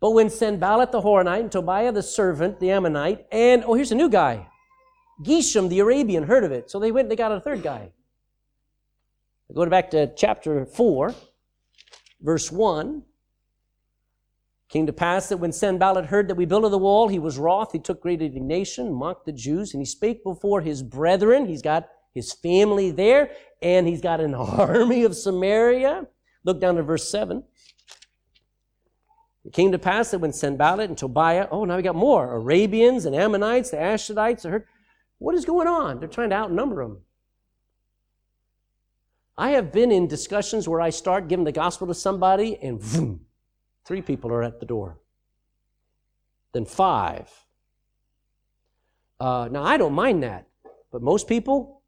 But when Sanballat the Horonite and Tobiah the servant, the Ammonite, and, oh, here's a new guy, Geshem the Arabian, heard of it. So they went and they got a third guy. Going back to chapter 4, verse 1. Came to pass that when Sanballat heard that we built the wall, he was wroth. He took great indignation, mocked the Jews, and he spake before his brethren. He's got his family there, and he's got an army of Samaria. Look down to verse 7. It came to pass that when Sanballat and Tobiah, oh, now we got more Arabians and Ammonites, the Ashdodites, heard, what is going on? They're trying to outnumber them. I have been in discussions where I start giving the gospel to somebody and three people are at the door. Then five. Uh, now, I don't mind that, but most people,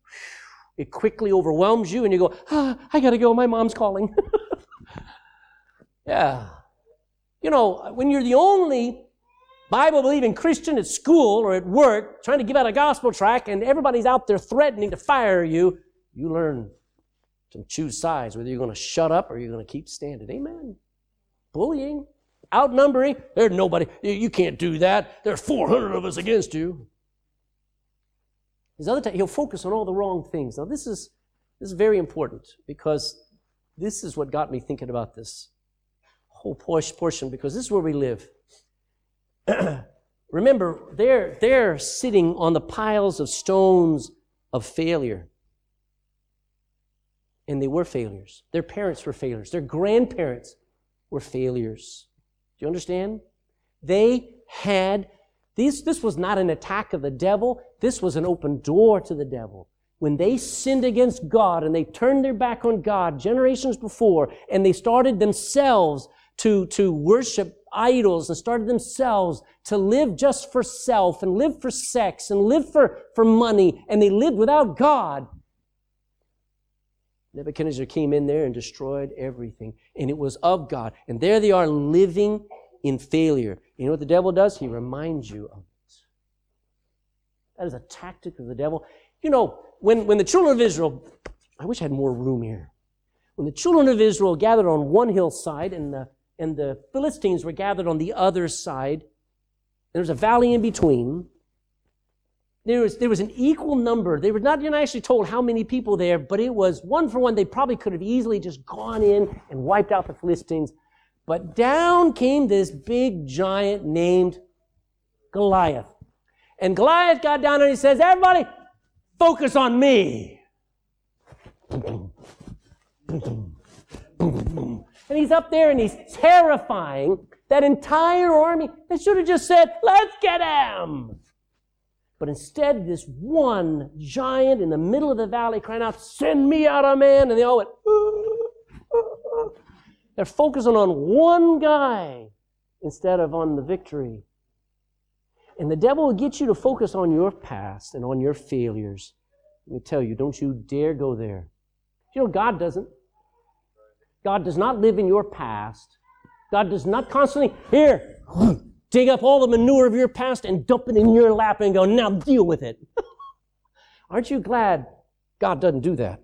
it quickly overwhelms you and you go, ah, I got to go, my mom's calling. yeah. You know, when you're the only Bible believing Christian at school or at work trying to give out a gospel tract and everybody's out there threatening to fire you, you learn to choose sides, whether you're going to shut up or you're going to keep standing. Amen. Bullying, outnumbering. There's nobody. You can't do that. There are 400 of us against you. His other time, he'll focus on all the wrong things. Now, this is this is very important because this is what got me thinking about this whole portion because this is where we live. Remember, they're, they're sitting on the piles of stones of failure and they were failures. Their parents were failures. Their grandparents were failures. Do you understand? They had, this, this was not an attack of the devil. This was an open door to the devil. When they sinned against God and they turned their back on God generations before and they started themselves to, to worship idols and started themselves to live just for self and live for sex and live for, for money and they lived without God, Nebuchadnezzar came in there and destroyed everything. And it was of God. And there they are living in failure. You know what the devil does? He reminds you of it. That is a tactic of the devil. You know, when, when the children of Israel, I wish I had more room here. When the children of Israel gathered on one hillside and the, and the Philistines were gathered on the other side, there was a valley in between. There was, there was an equal number. They were not actually told how many people there, but it was one for one. They probably could have easily just gone in and wiped out the Philistines. But down came this big giant named Goliath. And Goliath got down and he says, Everybody, focus on me. And he's up there and he's terrifying that entire army. They should have just said, Let's get him. But instead, this one giant in the middle of the valley crying out, Send me out a man. And they all went, They're focusing on one guy instead of on the victory. And the devil will get you to focus on your past and on your failures. Let me tell you, don't you dare go there. You know, God doesn't. God does not live in your past. God does not constantly, here, dig up all the manure of your past and dump it in your lap and go, now deal with it. Aren't you glad God doesn't do that?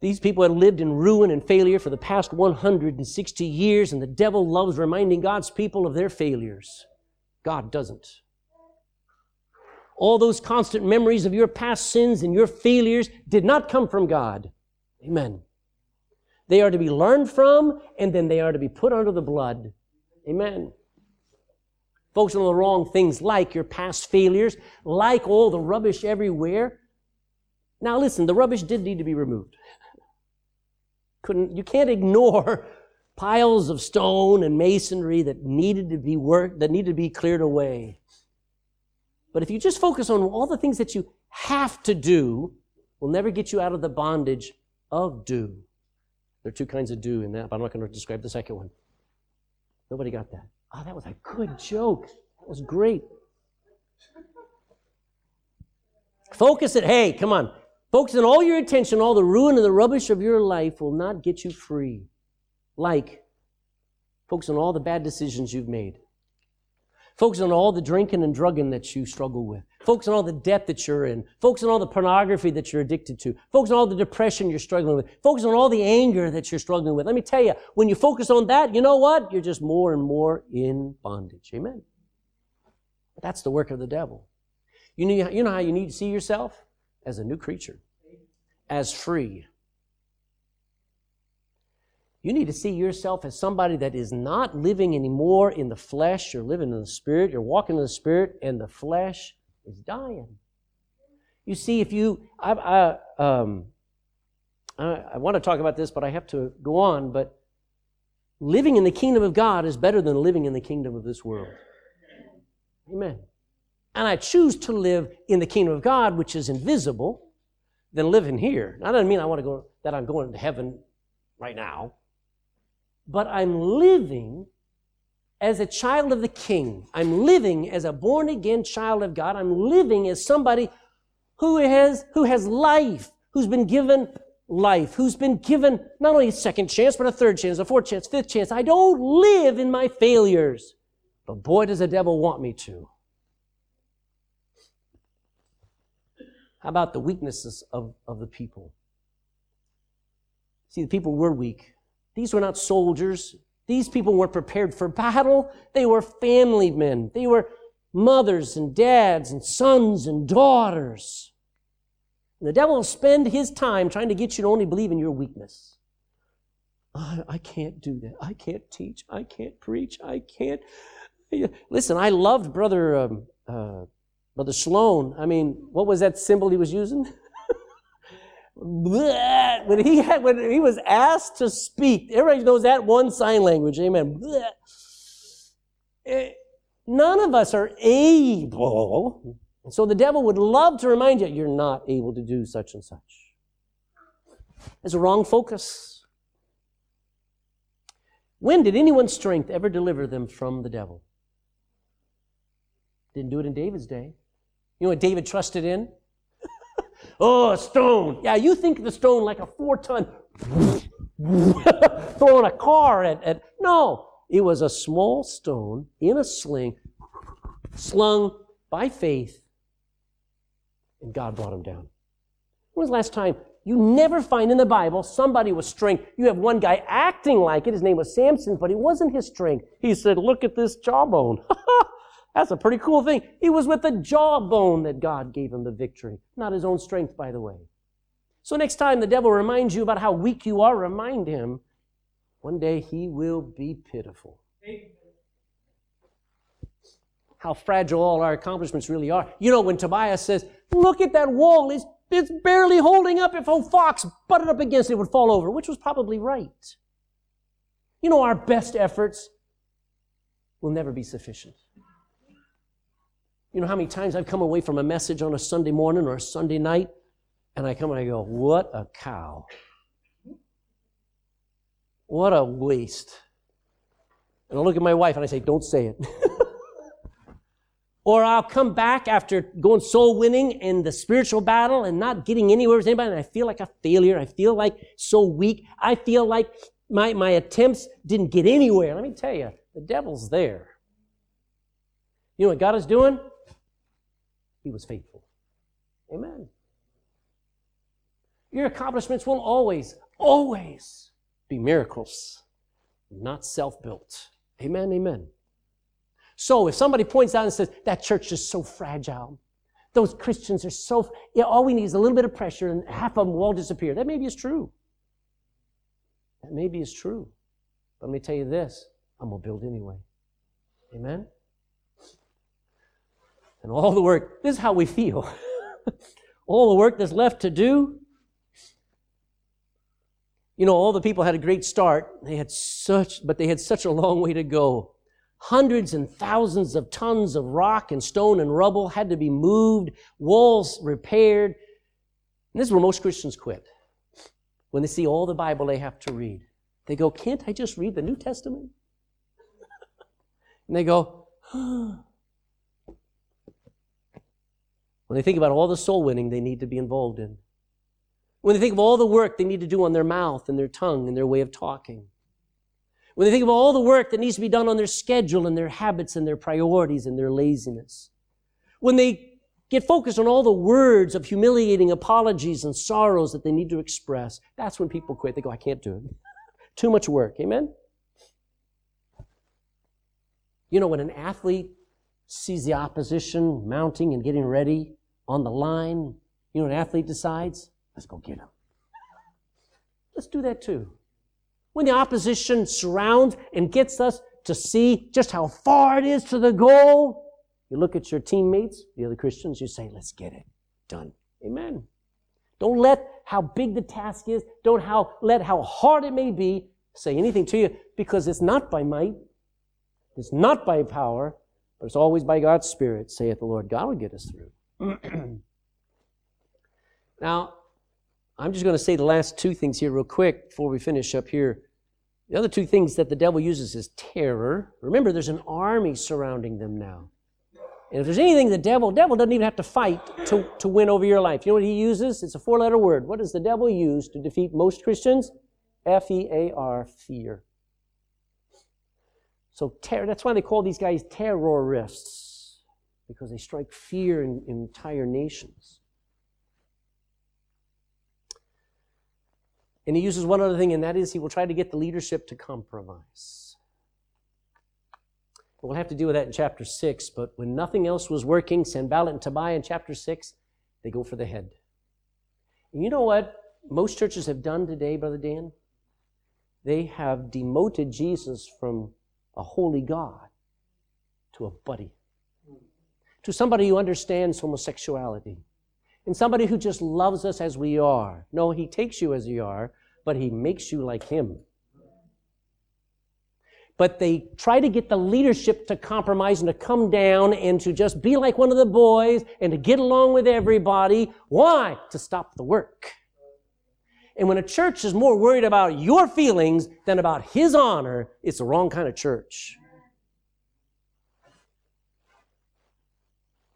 These people had lived in ruin and failure for the past 160 years, and the devil loves reminding God's people of their failures. God doesn't. All those constant memories of your past sins and your failures did not come from God. Amen. They are to be learned from, and then they are to be put under the blood. Amen. Focus on the wrong things like your past failures, like all the rubbish everywhere. Now listen, the rubbish did need to be removed. Couldn't, you can't ignore piles of stone and masonry that needed to be worked, that needed to be cleared away. But if you just focus on all the things that you have to do, will never get you out of the bondage of do. There are two kinds of do in that, but I'm not going to describe the second one. Nobody got that. Oh, that was a good joke. That was great. Focus it. Hey, come on. Focus on all your attention, all the ruin and the rubbish of your life will not get you free. Like, focus on all the bad decisions you've made. Focus on all the drinking and drugging that you struggle with. Focus on all the debt that you're in. Focus on all the pornography that you're addicted to. Focus on all the depression you're struggling with. Focus on all the anger that you're struggling with. Let me tell you, when you focus on that, you know what? You're just more and more in bondage. Amen. That's the work of the devil. You know, you know how you need to see yourself? As a new creature, as free, you need to see yourself as somebody that is not living anymore in the flesh. You're living in the spirit. You're walking in the spirit, and the flesh is dying. You see, if you, I, I, um, I, I want to talk about this, but I have to go on. But living in the kingdom of God is better than living in the kingdom of this world. Amen. And I choose to live in the kingdom of God, which is invisible, than living here. Now, that doesn't mean I want to go that I'm going to heaven right now but I'm living as a child of the King. I'm living as a born again child of God. I'm living as somebody who has, who has life, who's been given life, who's been given not only a second chance, but a third chance, a fourth chance, fifth chance. I don't live in my failures, but boy, does the devil want me to. How about the weaknesses of, of the people? See, the people were weak. These were not soldiers. These people weren't prepared for battle. They were family men. They were mothers and dads and sons and daughters. And the devil will spend his time trying to get you to only believe in your weakness. I, I can't do that. I can't teach. I can't preach. I can't. Listen, I loved Brother um, uh, Brother Sloan. I mean, what was that symbol he was using? when he had, when he was asked to speak, everybody knows that one sign language. Amen. Eh, none of us are able. So the devil would love to remind you, you're not able to do such and such. It's a wrong focus. When did anyone's strength ever deliver them from the devil? Didn't do it in David's day. You know what David trusted in? Oh, a stone. Yeah, you think the stone like a four ton throwing a car at, at. No, it was a small stone in a sling, slung by faith, and God brought him down. When was the last time you never find in the Bible somebody with strength? You have one guy acting like it. His name was Samson, but he wasn't his strength. He said, Look at this jawbone. That's a pretty cool thing. It was with the jawbone that God gave him the victory, not his own strength, by the way. So next time the devil reminds you about how weak you are, remind him one day he will be pitiful. How fragile all our accomplishments really are. You know, when Tobias says, Look at that wall, it's, it's barely holding up. If a fox butted up against it, it would fall over, which was probably right. You know, our best efforts will never be sufficient. You know how many times I've come away from a message on a Sunday morning or a Sunday night, and I come and I go, What a cow. What a waste. And I look at my wife and I say, Don't say it. or I'll come back after going soul winning in the spiritual battle and not getting anywhere with anybody, and I feel like a failure. I feel like so weak. I feel like my, my attempts didn't get anywhere. Let me tell you, the devil's there. You know what God is doing? He was faithful. Amen. Your accomplishments will always, always be miracles, not self built. Amen, amen. So if somebody points out and says, that church is so fragile, those Christians are so, yeah, all we need is a little bit of pressure and half of them will disappear. That maybe is true. That maybe is true. But let me tell you this I'm going to build anyway. Amen? And all the work. This is how we feel. all the work that's left to do. You know, all the people had a great start. They had such, but they had such a long way to go. Hundreds and thousands of tons of rock and stone and rubble had to be moved, walls repaired. And this is where most Christians quit. When they see all the Bible they have to read, they go, Can't I just read the New Testament? and they go, When they think about all the soul winning they need to be involved in. When they think of all the work they need to do on their mouth and their tongue and their way of talking. When they think of all the work that needs to be done on their schedule and their habits and their priorities and their laziness. When they get focused on all the words of humiliating apologies and sorrows that they need to express, that's when people quit. They go, I can't do it. Too much work. Amen? You know, when an athlete sees the opposition mounting and getting ready on the line, you know, an athlete decides, let's go get him. Let's do that too. When the opposition surrounds and gets us to see just how far it is to the goal, you look at your teammates, the other Christians, you say, let's get it done. Amen. Don't let how big the task is, don't how, let how hard it may be say anything to you because it's not by might, it's not by power, but it's always by God's Spirit, saith the Lord. God will get us through. now, I'm just going to say the last two things here real quick before we finish up here. The other two things that the devil uses is terror. Remember, there's an army surrounding them now. And if there's anything the devil, devil doesn't even have to fight to, to win over your life. You know what he uses? It's a four-letter word. What does the devil use to defeat most Christians? F-E-A-R, fear. So terror, that's why they call these guys terrorists, because they strike fear in, in entire nations. And he uses one other thing, and that is he will try to get the leadership to compromise. We'll have to deal with that in chapter 6, but when nothing else was working, Sanballat and Tobiah in chapter 6, they go for the head. And you know what most churches have done today, Brother Dan? They have demoted Jesus from a holy God to a buddy, to somebody who understands homosexuality, and somebody who just loves us as we are. No, he takes you as you are, but he makes you like him. But they try to get the leadership to compromise and to come down and to just be like one of the boys and to get along with everybody. Why? To stop the work. And when a church is more worried about your feelings than about his honor, it's the wrong kind of church.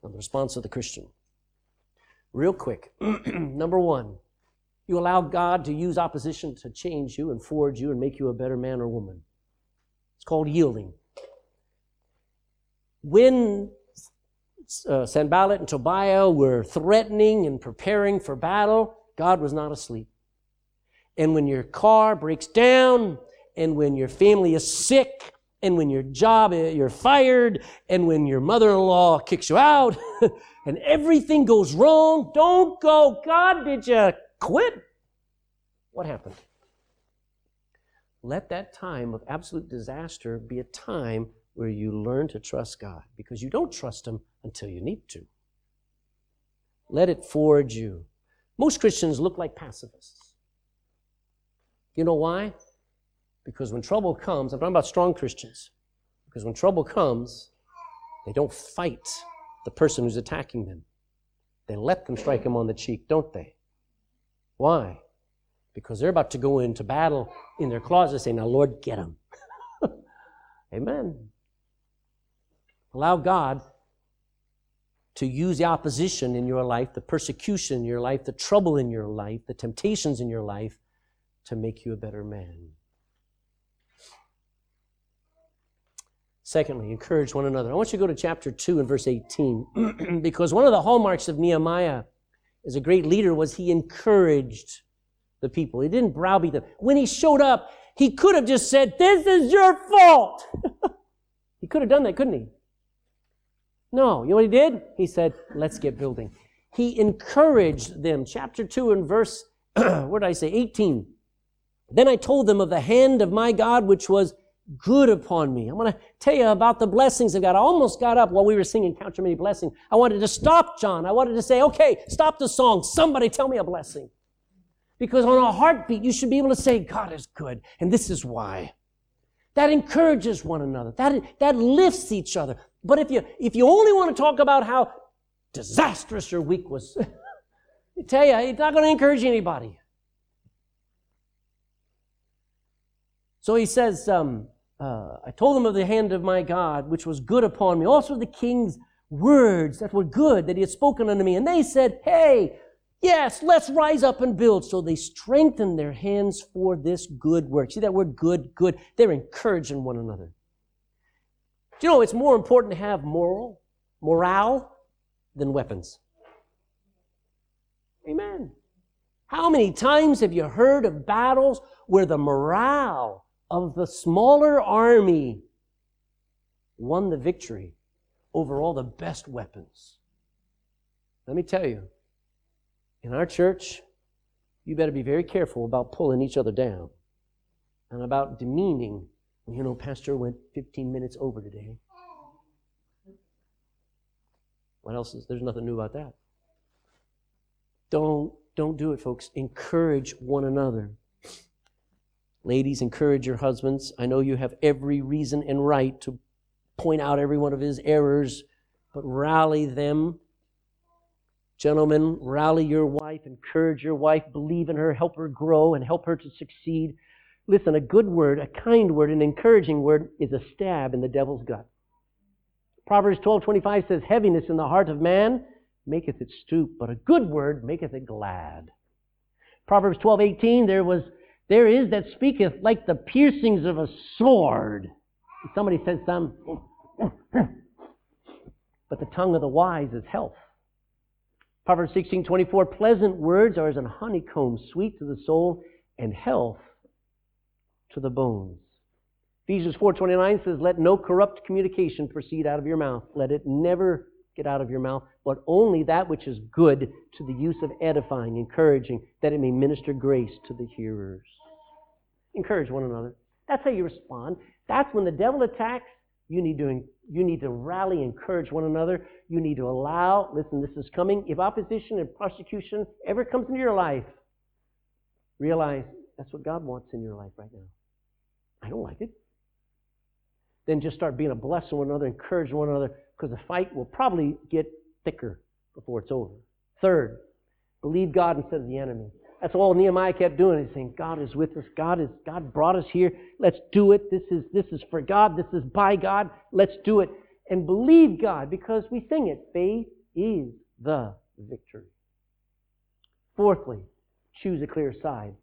Now, the response of the Christian. Real quick. Number one, you allow God to use opposition to change you and forge you and make you a better man or woman. It's called yielding. When uh, Sanballat and Tobiah were threatening and preparing for battle, God was not asleep. And when your car breaks down, and when your family is sick, and when your job, eh, you're fired, and when your mother-in-law kicks you out, and everything goes wrong, don't go, God, did you quit? What happened? Let that time of absolute disaster be a time where you learn to trust God because you don't trust Him until you need to. Let it forge you. Most Christians look like pacifists. You know why? Because when trouble comes, I'm talking about strong Christians, because when trouble comes, they don't fight the person who's attacking them. They let them strike them on the cheek, don't they? Why? Because they're about to go into battle in their closet saying, Now, Lord, get them. Amen. Allow God to use the opposition in your life, the persecution in your life, the trouble in your life, the temptations in your life to make you a better man. Secondly, encourage one another. I want you to go to chapter 2 and verse 18 because one of the hallmarks of Nehemiah as a great leader was he encouraged the people. He didn't browbeat them. When he showed up, he could have just said, This is your fault. he could have done that, couldn't he? No. You know what he did? He said, Let's get building. He encouraged them. Chapter 2 and verse, what did I say? 18. Then I told them of the hand of my God, which was good upon me. I'm going to tell you about the blessings of God. I almost got up while we were singing Count Your Many Blessings. I wanted to stop John. I wanted to say, okay, stop the song. Somebody tell me a blessing. Because on a heartbeat, you should be able to say, God is good, and this is why. That encourages one another. That, that lifts each other. But if you, if you only want to talk about how disastrous your week was, I tell you, it's not going to encourage anybody. So he says, um, uh, I told them of the hand of my God, which was good upon me. Also the king's words that were good that he had spoken unto me. And they said, Hey, yes, let's rise up and build. So they strengthened their hands for this good work. See that word good, good? They're encouraging one another. Do you know it's more important to have moral, morale, than weapons? Amen. How many times have you heard of battles where the morale of the smaller army won the victory over all the best weapons. Let me tell you, in our church, you better be very careful about pulling each other down and about demeaning. You know, Pastor went 15 minutes over today. What else is there's nothing new about that. Don't don't do it, folks. Encourage one another. Ladies, encourage your husbands. I know you have every reason and right to point out every one of his errors, but rally them. Gentlemen, rally your wife, encourage your wife, believe in her, help her grow, and help her to succeed. Listen, a good word, a kind word, an encouraging word is a stab in the devil's gut. Proverbs 12:25 says, "Heaviness in the heart of man maketh it stoop, but a good word maketh it glad." Proverbs 12:18, there was there is that speaketh like the piercings of a sword. Somebody said some, but the tongue of the wise is health. Proverbs 16:24, pleasant words are as an honeycomb, sweet to the soul, and health to the bones. Ephesians 4:29 says, "Let no corrupt communication proceed out of your mouth. Let it never get out of your mouth, but only that which is good to the use of edifying, encouraging, that it may minister grace to the hearers." Encourage one another. That's how you respond. That's when the devil attacks, you need to, you need to rally, encourage one another. You need to allow, listen, this is coming. If opposition and persecution ever comes into your life, realize that's what God wants in your life right now. I don't like it. Then just start being a blessing one another, encourage one another, because the fight will probably get thicker before it's over. Third, believe God instead of the enemy. That's all Nehemiah kept doing. He's saying, God is with us. God is God brought us here. Let's do it. This is this is for God. This is by God. Let's do it. And believe God because we sing it. Faith is the victory. Fourthly, choose a clear side.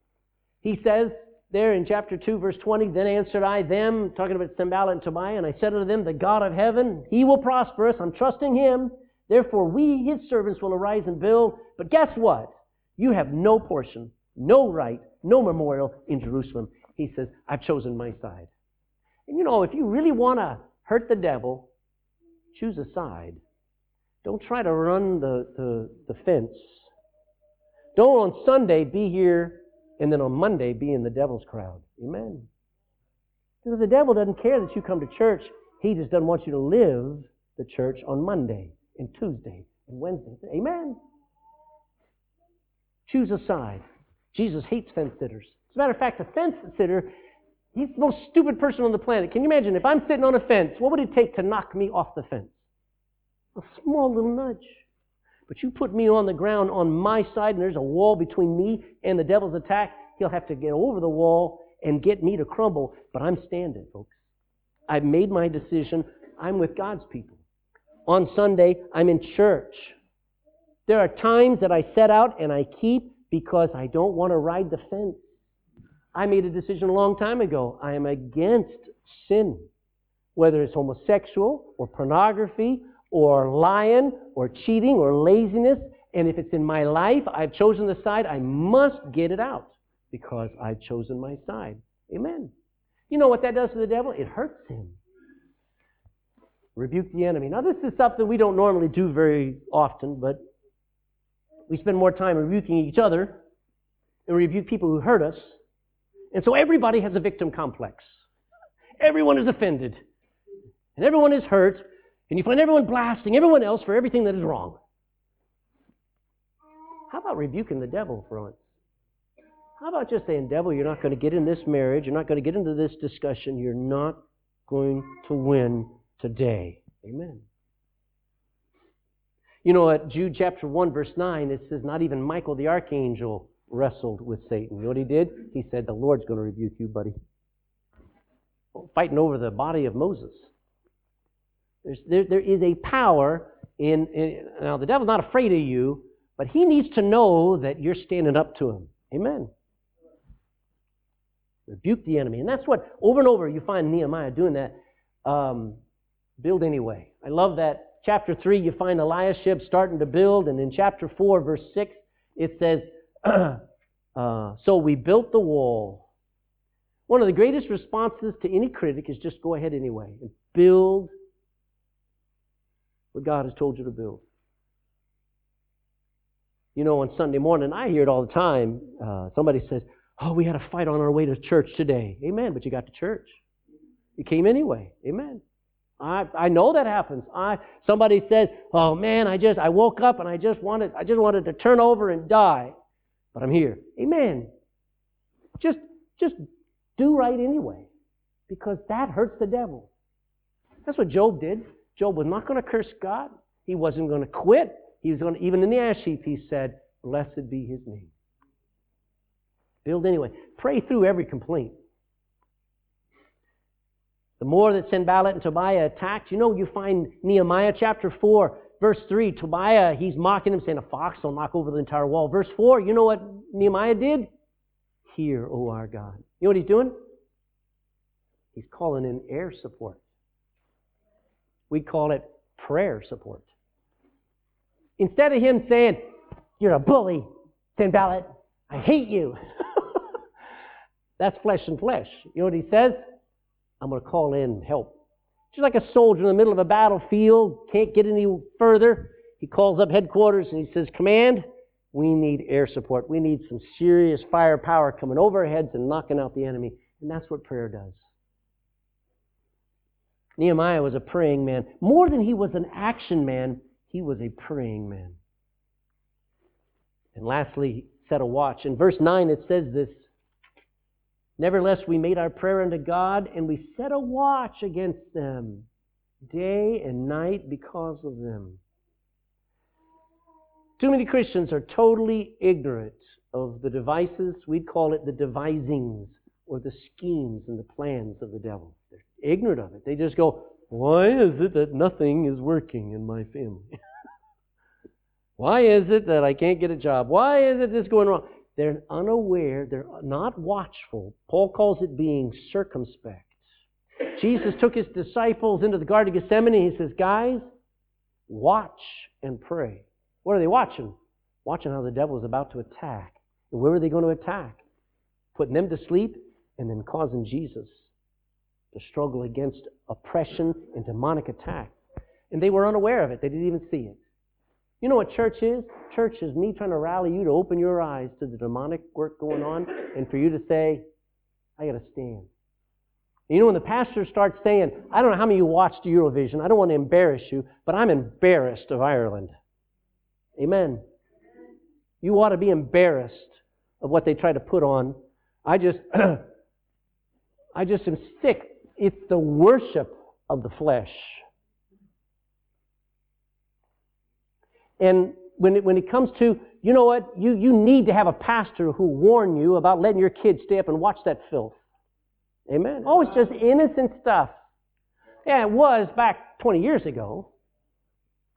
He says there in chapter 2, verse 20, Then answered I them, talking about Sanballat and Tobiah, and I said unto them, The God of heaven, He will prosper us. I'm trusting Him. Therefore, we, His servants, will arise and build. But guess what? You have no portion, no right, no memorial in Jerusalem. He says, I've chosen my side. And you know, if you really want to hurt the devil, choose a side. Don't try to run the, the, the fence. Don't on Sunday be here and then on Monday be in the devil's crowd. Amen. Because the devil doesn't care that you come to church. He just doesn't want you to live the church on Monday and Tuesday and Wednesday. Amen. Choose a side. Jesus hates fence sitters. As a matter of fact, a fence sitter, he's the most stupid person on the planet. Can you imagine if I'm sitting on a fence, what would it take to knock me off the fence? A small little nudge. But you put me on the ground on my side and there's a wall between me and the devil's attack, he'll have to get over the wall and get me to crumble. But I'm standing, folks. I've made my decision. I'm with God's people. On Sunday, I'm in church. There are times that I set out and I keep because I don't want to ride the fence. I made a decision a long time ago. I am against sin, whether it's homosexual or pornography or lying or cheating or laziness. And if it's in my life, I've chosen the side, I must get it out because I've chosen my side. Amen. You know what that does to the devil? It hurts him. Rebuke the enemy. Now, this is something we don't normally do very often, but we spend more time rebuking each other and rebuke people who hurt us. And so everybody has a victim complex. Everyone is offended. And everyone is hurt. And you find everyone blasting everyone else for everything that is wrong. How about rebuking the devil for once? How about just saying, Devil, you're not going to get in this marriage. You're not going to get into this discussion. You're not going to win today. Amen. You know, at Jude chapter 1, verse 9, it says, Not even Michael the archangel wrestled with Satan. You know what he did? He said, The Lord's going to rebuke you, buddy. Fighting over the body of Moses. There's, there, there is a power in, in, now the devil's not afraid of you, but he needs to know that you're standing up to him. Amen. Rebuke the enemy. And that's what, over and over, you find Nehemiah doing that. Um, build anyway. I love that. Chapter 3, you find Eliashib starting to build, and in chapter 4, verse 6, it says, uh, So we built the wall. One of the greatest responses to any critic is just go ahead anyway and build what God has told you to build. You know, on Sunday morning, I hear it all the time. Uh, somebody says, Oh, we had a fight on our way to church today. Amen. But you got to church. You came anyway. Amen. I, I know that happens. I somebody says, "Oh man, I just I woke up and I just wanted I just wanted to turn over and die, but I'm here." Amen. Just just do right anyway, because that hurts the devil. That's what Job did. Job was not going to curse God. He wasn't going to quit. He was going to, even in the ash heap, he said, Blessed be his name. Build anyway. Pray through every complaint. The more that Sanballat and Tobiah attacked, you know, you find Nehemiah chapter 4, verse 3, Tobiah, he's mocking him, saying, A fox will knock over the entire wall. Verse 4, you know what Nehemiah did? Hear, O our God. You know what he's doing? He's calling in air support. We call it prayer support. Instead of him saying, You're a bully, Sanballat, I hate you. That's flesh and flesh. You know what he says? I'm going to call in help. Just like a soldier in the middle of a battlefield, can't get any further. He calls up headquarters and he says, Command, we need air support. We need some serious firepower coming over our heads and knocking out the enemy. And that's what prayer does. Nehemiah was a praying man. More than he was an action man, he was a praying man. And lastly, set a watch. In verse 9, it says this Nevertheless, we made our prayer unto God, and we set a watch against them day and night because of them. Too many Christians are totally ignorant of the devices, we'd call it the devisings, or the schemes and the plans of the devil. They're ignorant of it. They just go, Why is it that nothing is working in my family? Why is it that I can't get a job? Why is it this going wrong? They're unaware, they're not watchful. Paul calls it being circumspect. Jesus took his disciples into the Garden of Gethsemane. He says, Guys, watch and pray. What are they watching? Watching how the devil is about to attack. And where are they going to attack? Putting them to sleep and then causing Jesus to struggle against oppression and demonic attack. And they were unaware of it, they didn't even see it. You know what church is? Church is me trying to rally you to open your eyes to the demonic work going on and for you to say, I got to stand. You know, when the pastor starts saying, I don't know how many of you watched Eurovision, I don't want to embarrass you, but I'm embarrassed of Ireland. Amen. You ought to be embarrassed of what they try to put on. I just, I just am sick. It's the worship of the flesh. And when it, when it comes to, you know what, you, you need to have a pastor who warn you about letting your kids stay up and watch that filth. Amen. Oh, it's just innocent stuff. Yeah, it was back 20 years ago.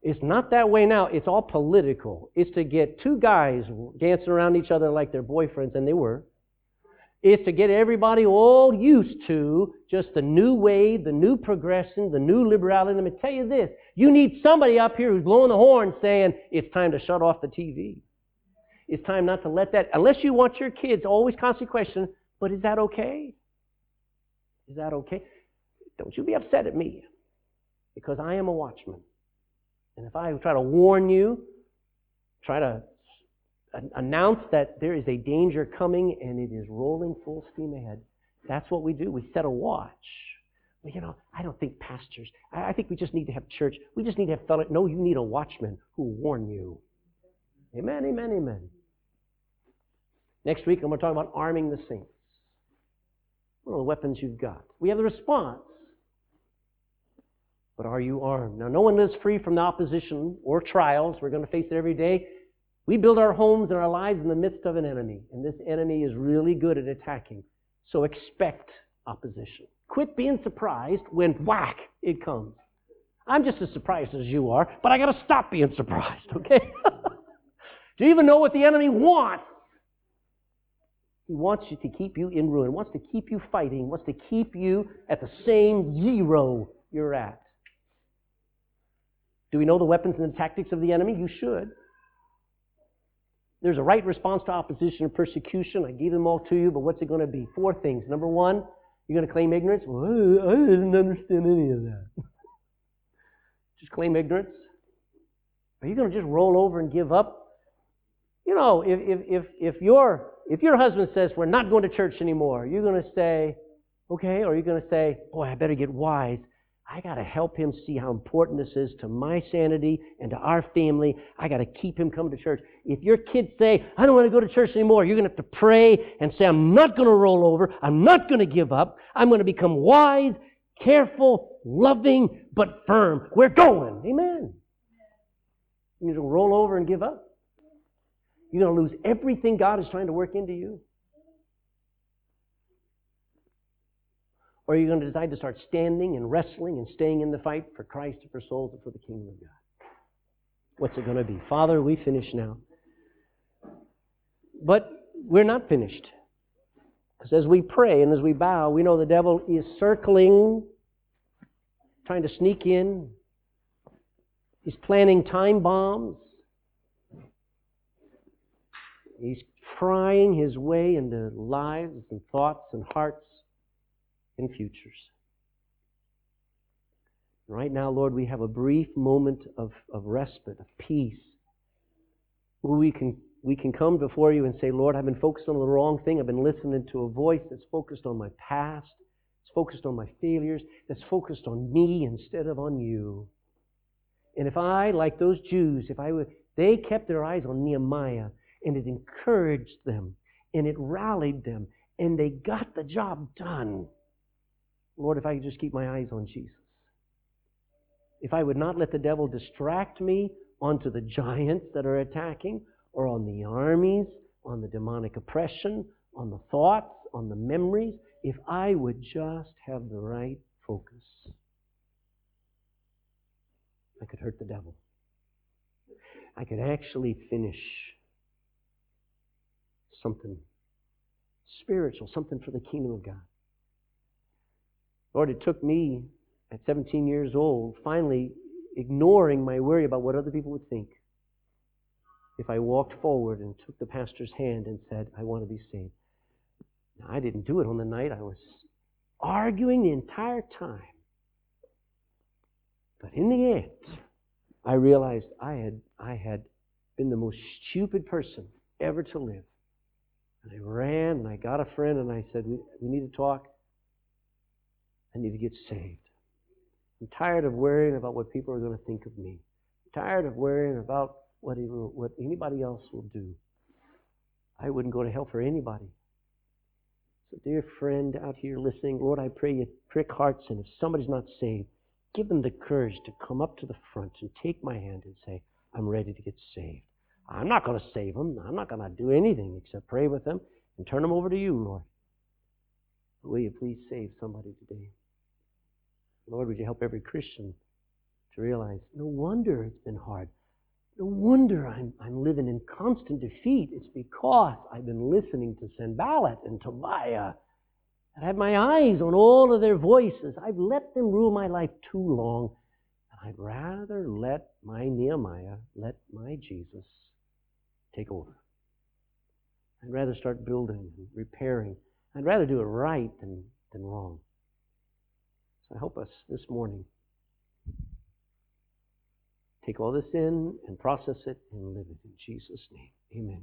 It's not that way now. It's all political. It's to get two guys dancing around each other like they're boyfriends, and they were. It's to get everybody all used to just the new wave, the new progression, the new liberality. Let me tell you this. You need somebody up here who's blowing the horn saying, it's time to shut off the TV. It's time not to let that, unless you want your kids always constantly question, but is that okay? Is that okay? Don't you be upset at me because I am a watchman. And if I try to warn you, try to announce that there is a danger coming and it is rolling full steam ahead, that's what we do. We set a watch. You know, I don't think pastors, I think we just need to have church. We just need to have fellowship. No, you need a watchman who will warn you. Amen, amen, amen. Next week, I'm going to talk about arming the saints. What are the weapons you've got? We have the response. But are you armed? Now, no one lives free from the opposition or trials. We're going to face it every day. We build our homes and our lives in the midst of an enemy, and this enemy is really good at attacking. So expect opposition. Quit being surprised when whack, it comes. I'm just as surprised as you are, but I got to stop being surprised, okay? Do you even know what the enemy wants? He wants you to keep you in ruin, wants to keep you fighting, wants to keep you at the same zero you're at. Do we know the weapons and the tactics of the enemy? You should. There's a right response to opposition and persecution. I gave them all to you, but what's it going to be? Four things. Number one, you're going to claim ignorance? Well, I didn't understand any of that. just claim ignorance? Are you going to just roll over and give up? You know, if, if, if, if your if your husband says, We're not going to church anymore, you're going to say, Okay, or you're going to say, Boy, I better get wise. I got to help him see how important this is to my sanity and to our family. I got to keep him coming to church. If your kids say, I don't want to go to church anymore, you're going to have to pray and say, I'm not going to roll over. I'm not going to give up. I'm going to become wise, careful, loving, but firm. We're going. Amen. You're going to roll over and give up. You're going to lose everything God is trying to work into you. Or are you going to decide to start standing and wrestling and staying in the fight for Christ and for souls and for the kingdom of God? What's it going to be? Father, we finish now. But we're not finished. Because as we pray and as we bow, we know the devil is circling, trying to sneak in. He's planting time bombs. He's prying his way into lives and thoughts and hearts and futures. Right now, Lord, we have a brief moment of, of respite, of peace, where we can, we can come before you and say, Lord, I've been focused on the wrong thing. I've been listening to a voice that's focused on my past, it's focused on my failures, that's focused on me instead of on you. And if I, like those Jews, if I would, they kept their eyes on Nehemiah, and it encouraged them and it rallied them and they got the job done. Lord, if I could just keep my eyes on Jesus. If I would not let the devil distract me onto the giants that are attacking or on the armies, on the demonic oppression, on the thoughts, on the memories, if I would just have the right focus, I could hurt the devil. I could actually finish something spiritual, something for the kingdom of God. Lord, it took me at 17 years old, finally ignoring my worry about what other people would think, if I walked forward and took the pastor's hand and said, I want to be saved. Now, I didn't do it on the night. I was arguing the entire time. But in the end, I realized I had, I had been the most stupid person ever to live. And I ran and I got a friend and I said, We, we need to talk. I need to get saved. I'm tired of worrying about what people are going to think of me. I'm tired of worrying about what, will, what anybody else will do. I wouldn't go to hell for anybody. So, dear friend out here listening, Lord, I pray you prick hearts, and if somebody's not saved, give them the courage to come up to the front and take my hand and say, I'm ready to get saved. I'm not going to save them. I'm not going to do anything except pray with them and turn them over to you, Lord. Will you please save somebody today? Lord, would you help every Christian to realize no wonder it's been hard. No wonder I'm, I'm living in constant defeat. It's because I've been listening to Sanballat and Tobiah. I have my eyes on all of their voices. I've let them rule my life too long. And I'd rather let my Nehemiah, let my Jesus take over. I'd rather start building and repairing. I'd rather do it right than, than wrong. So help us this morning take all this in and process it and live it in Jesus' name. Amen.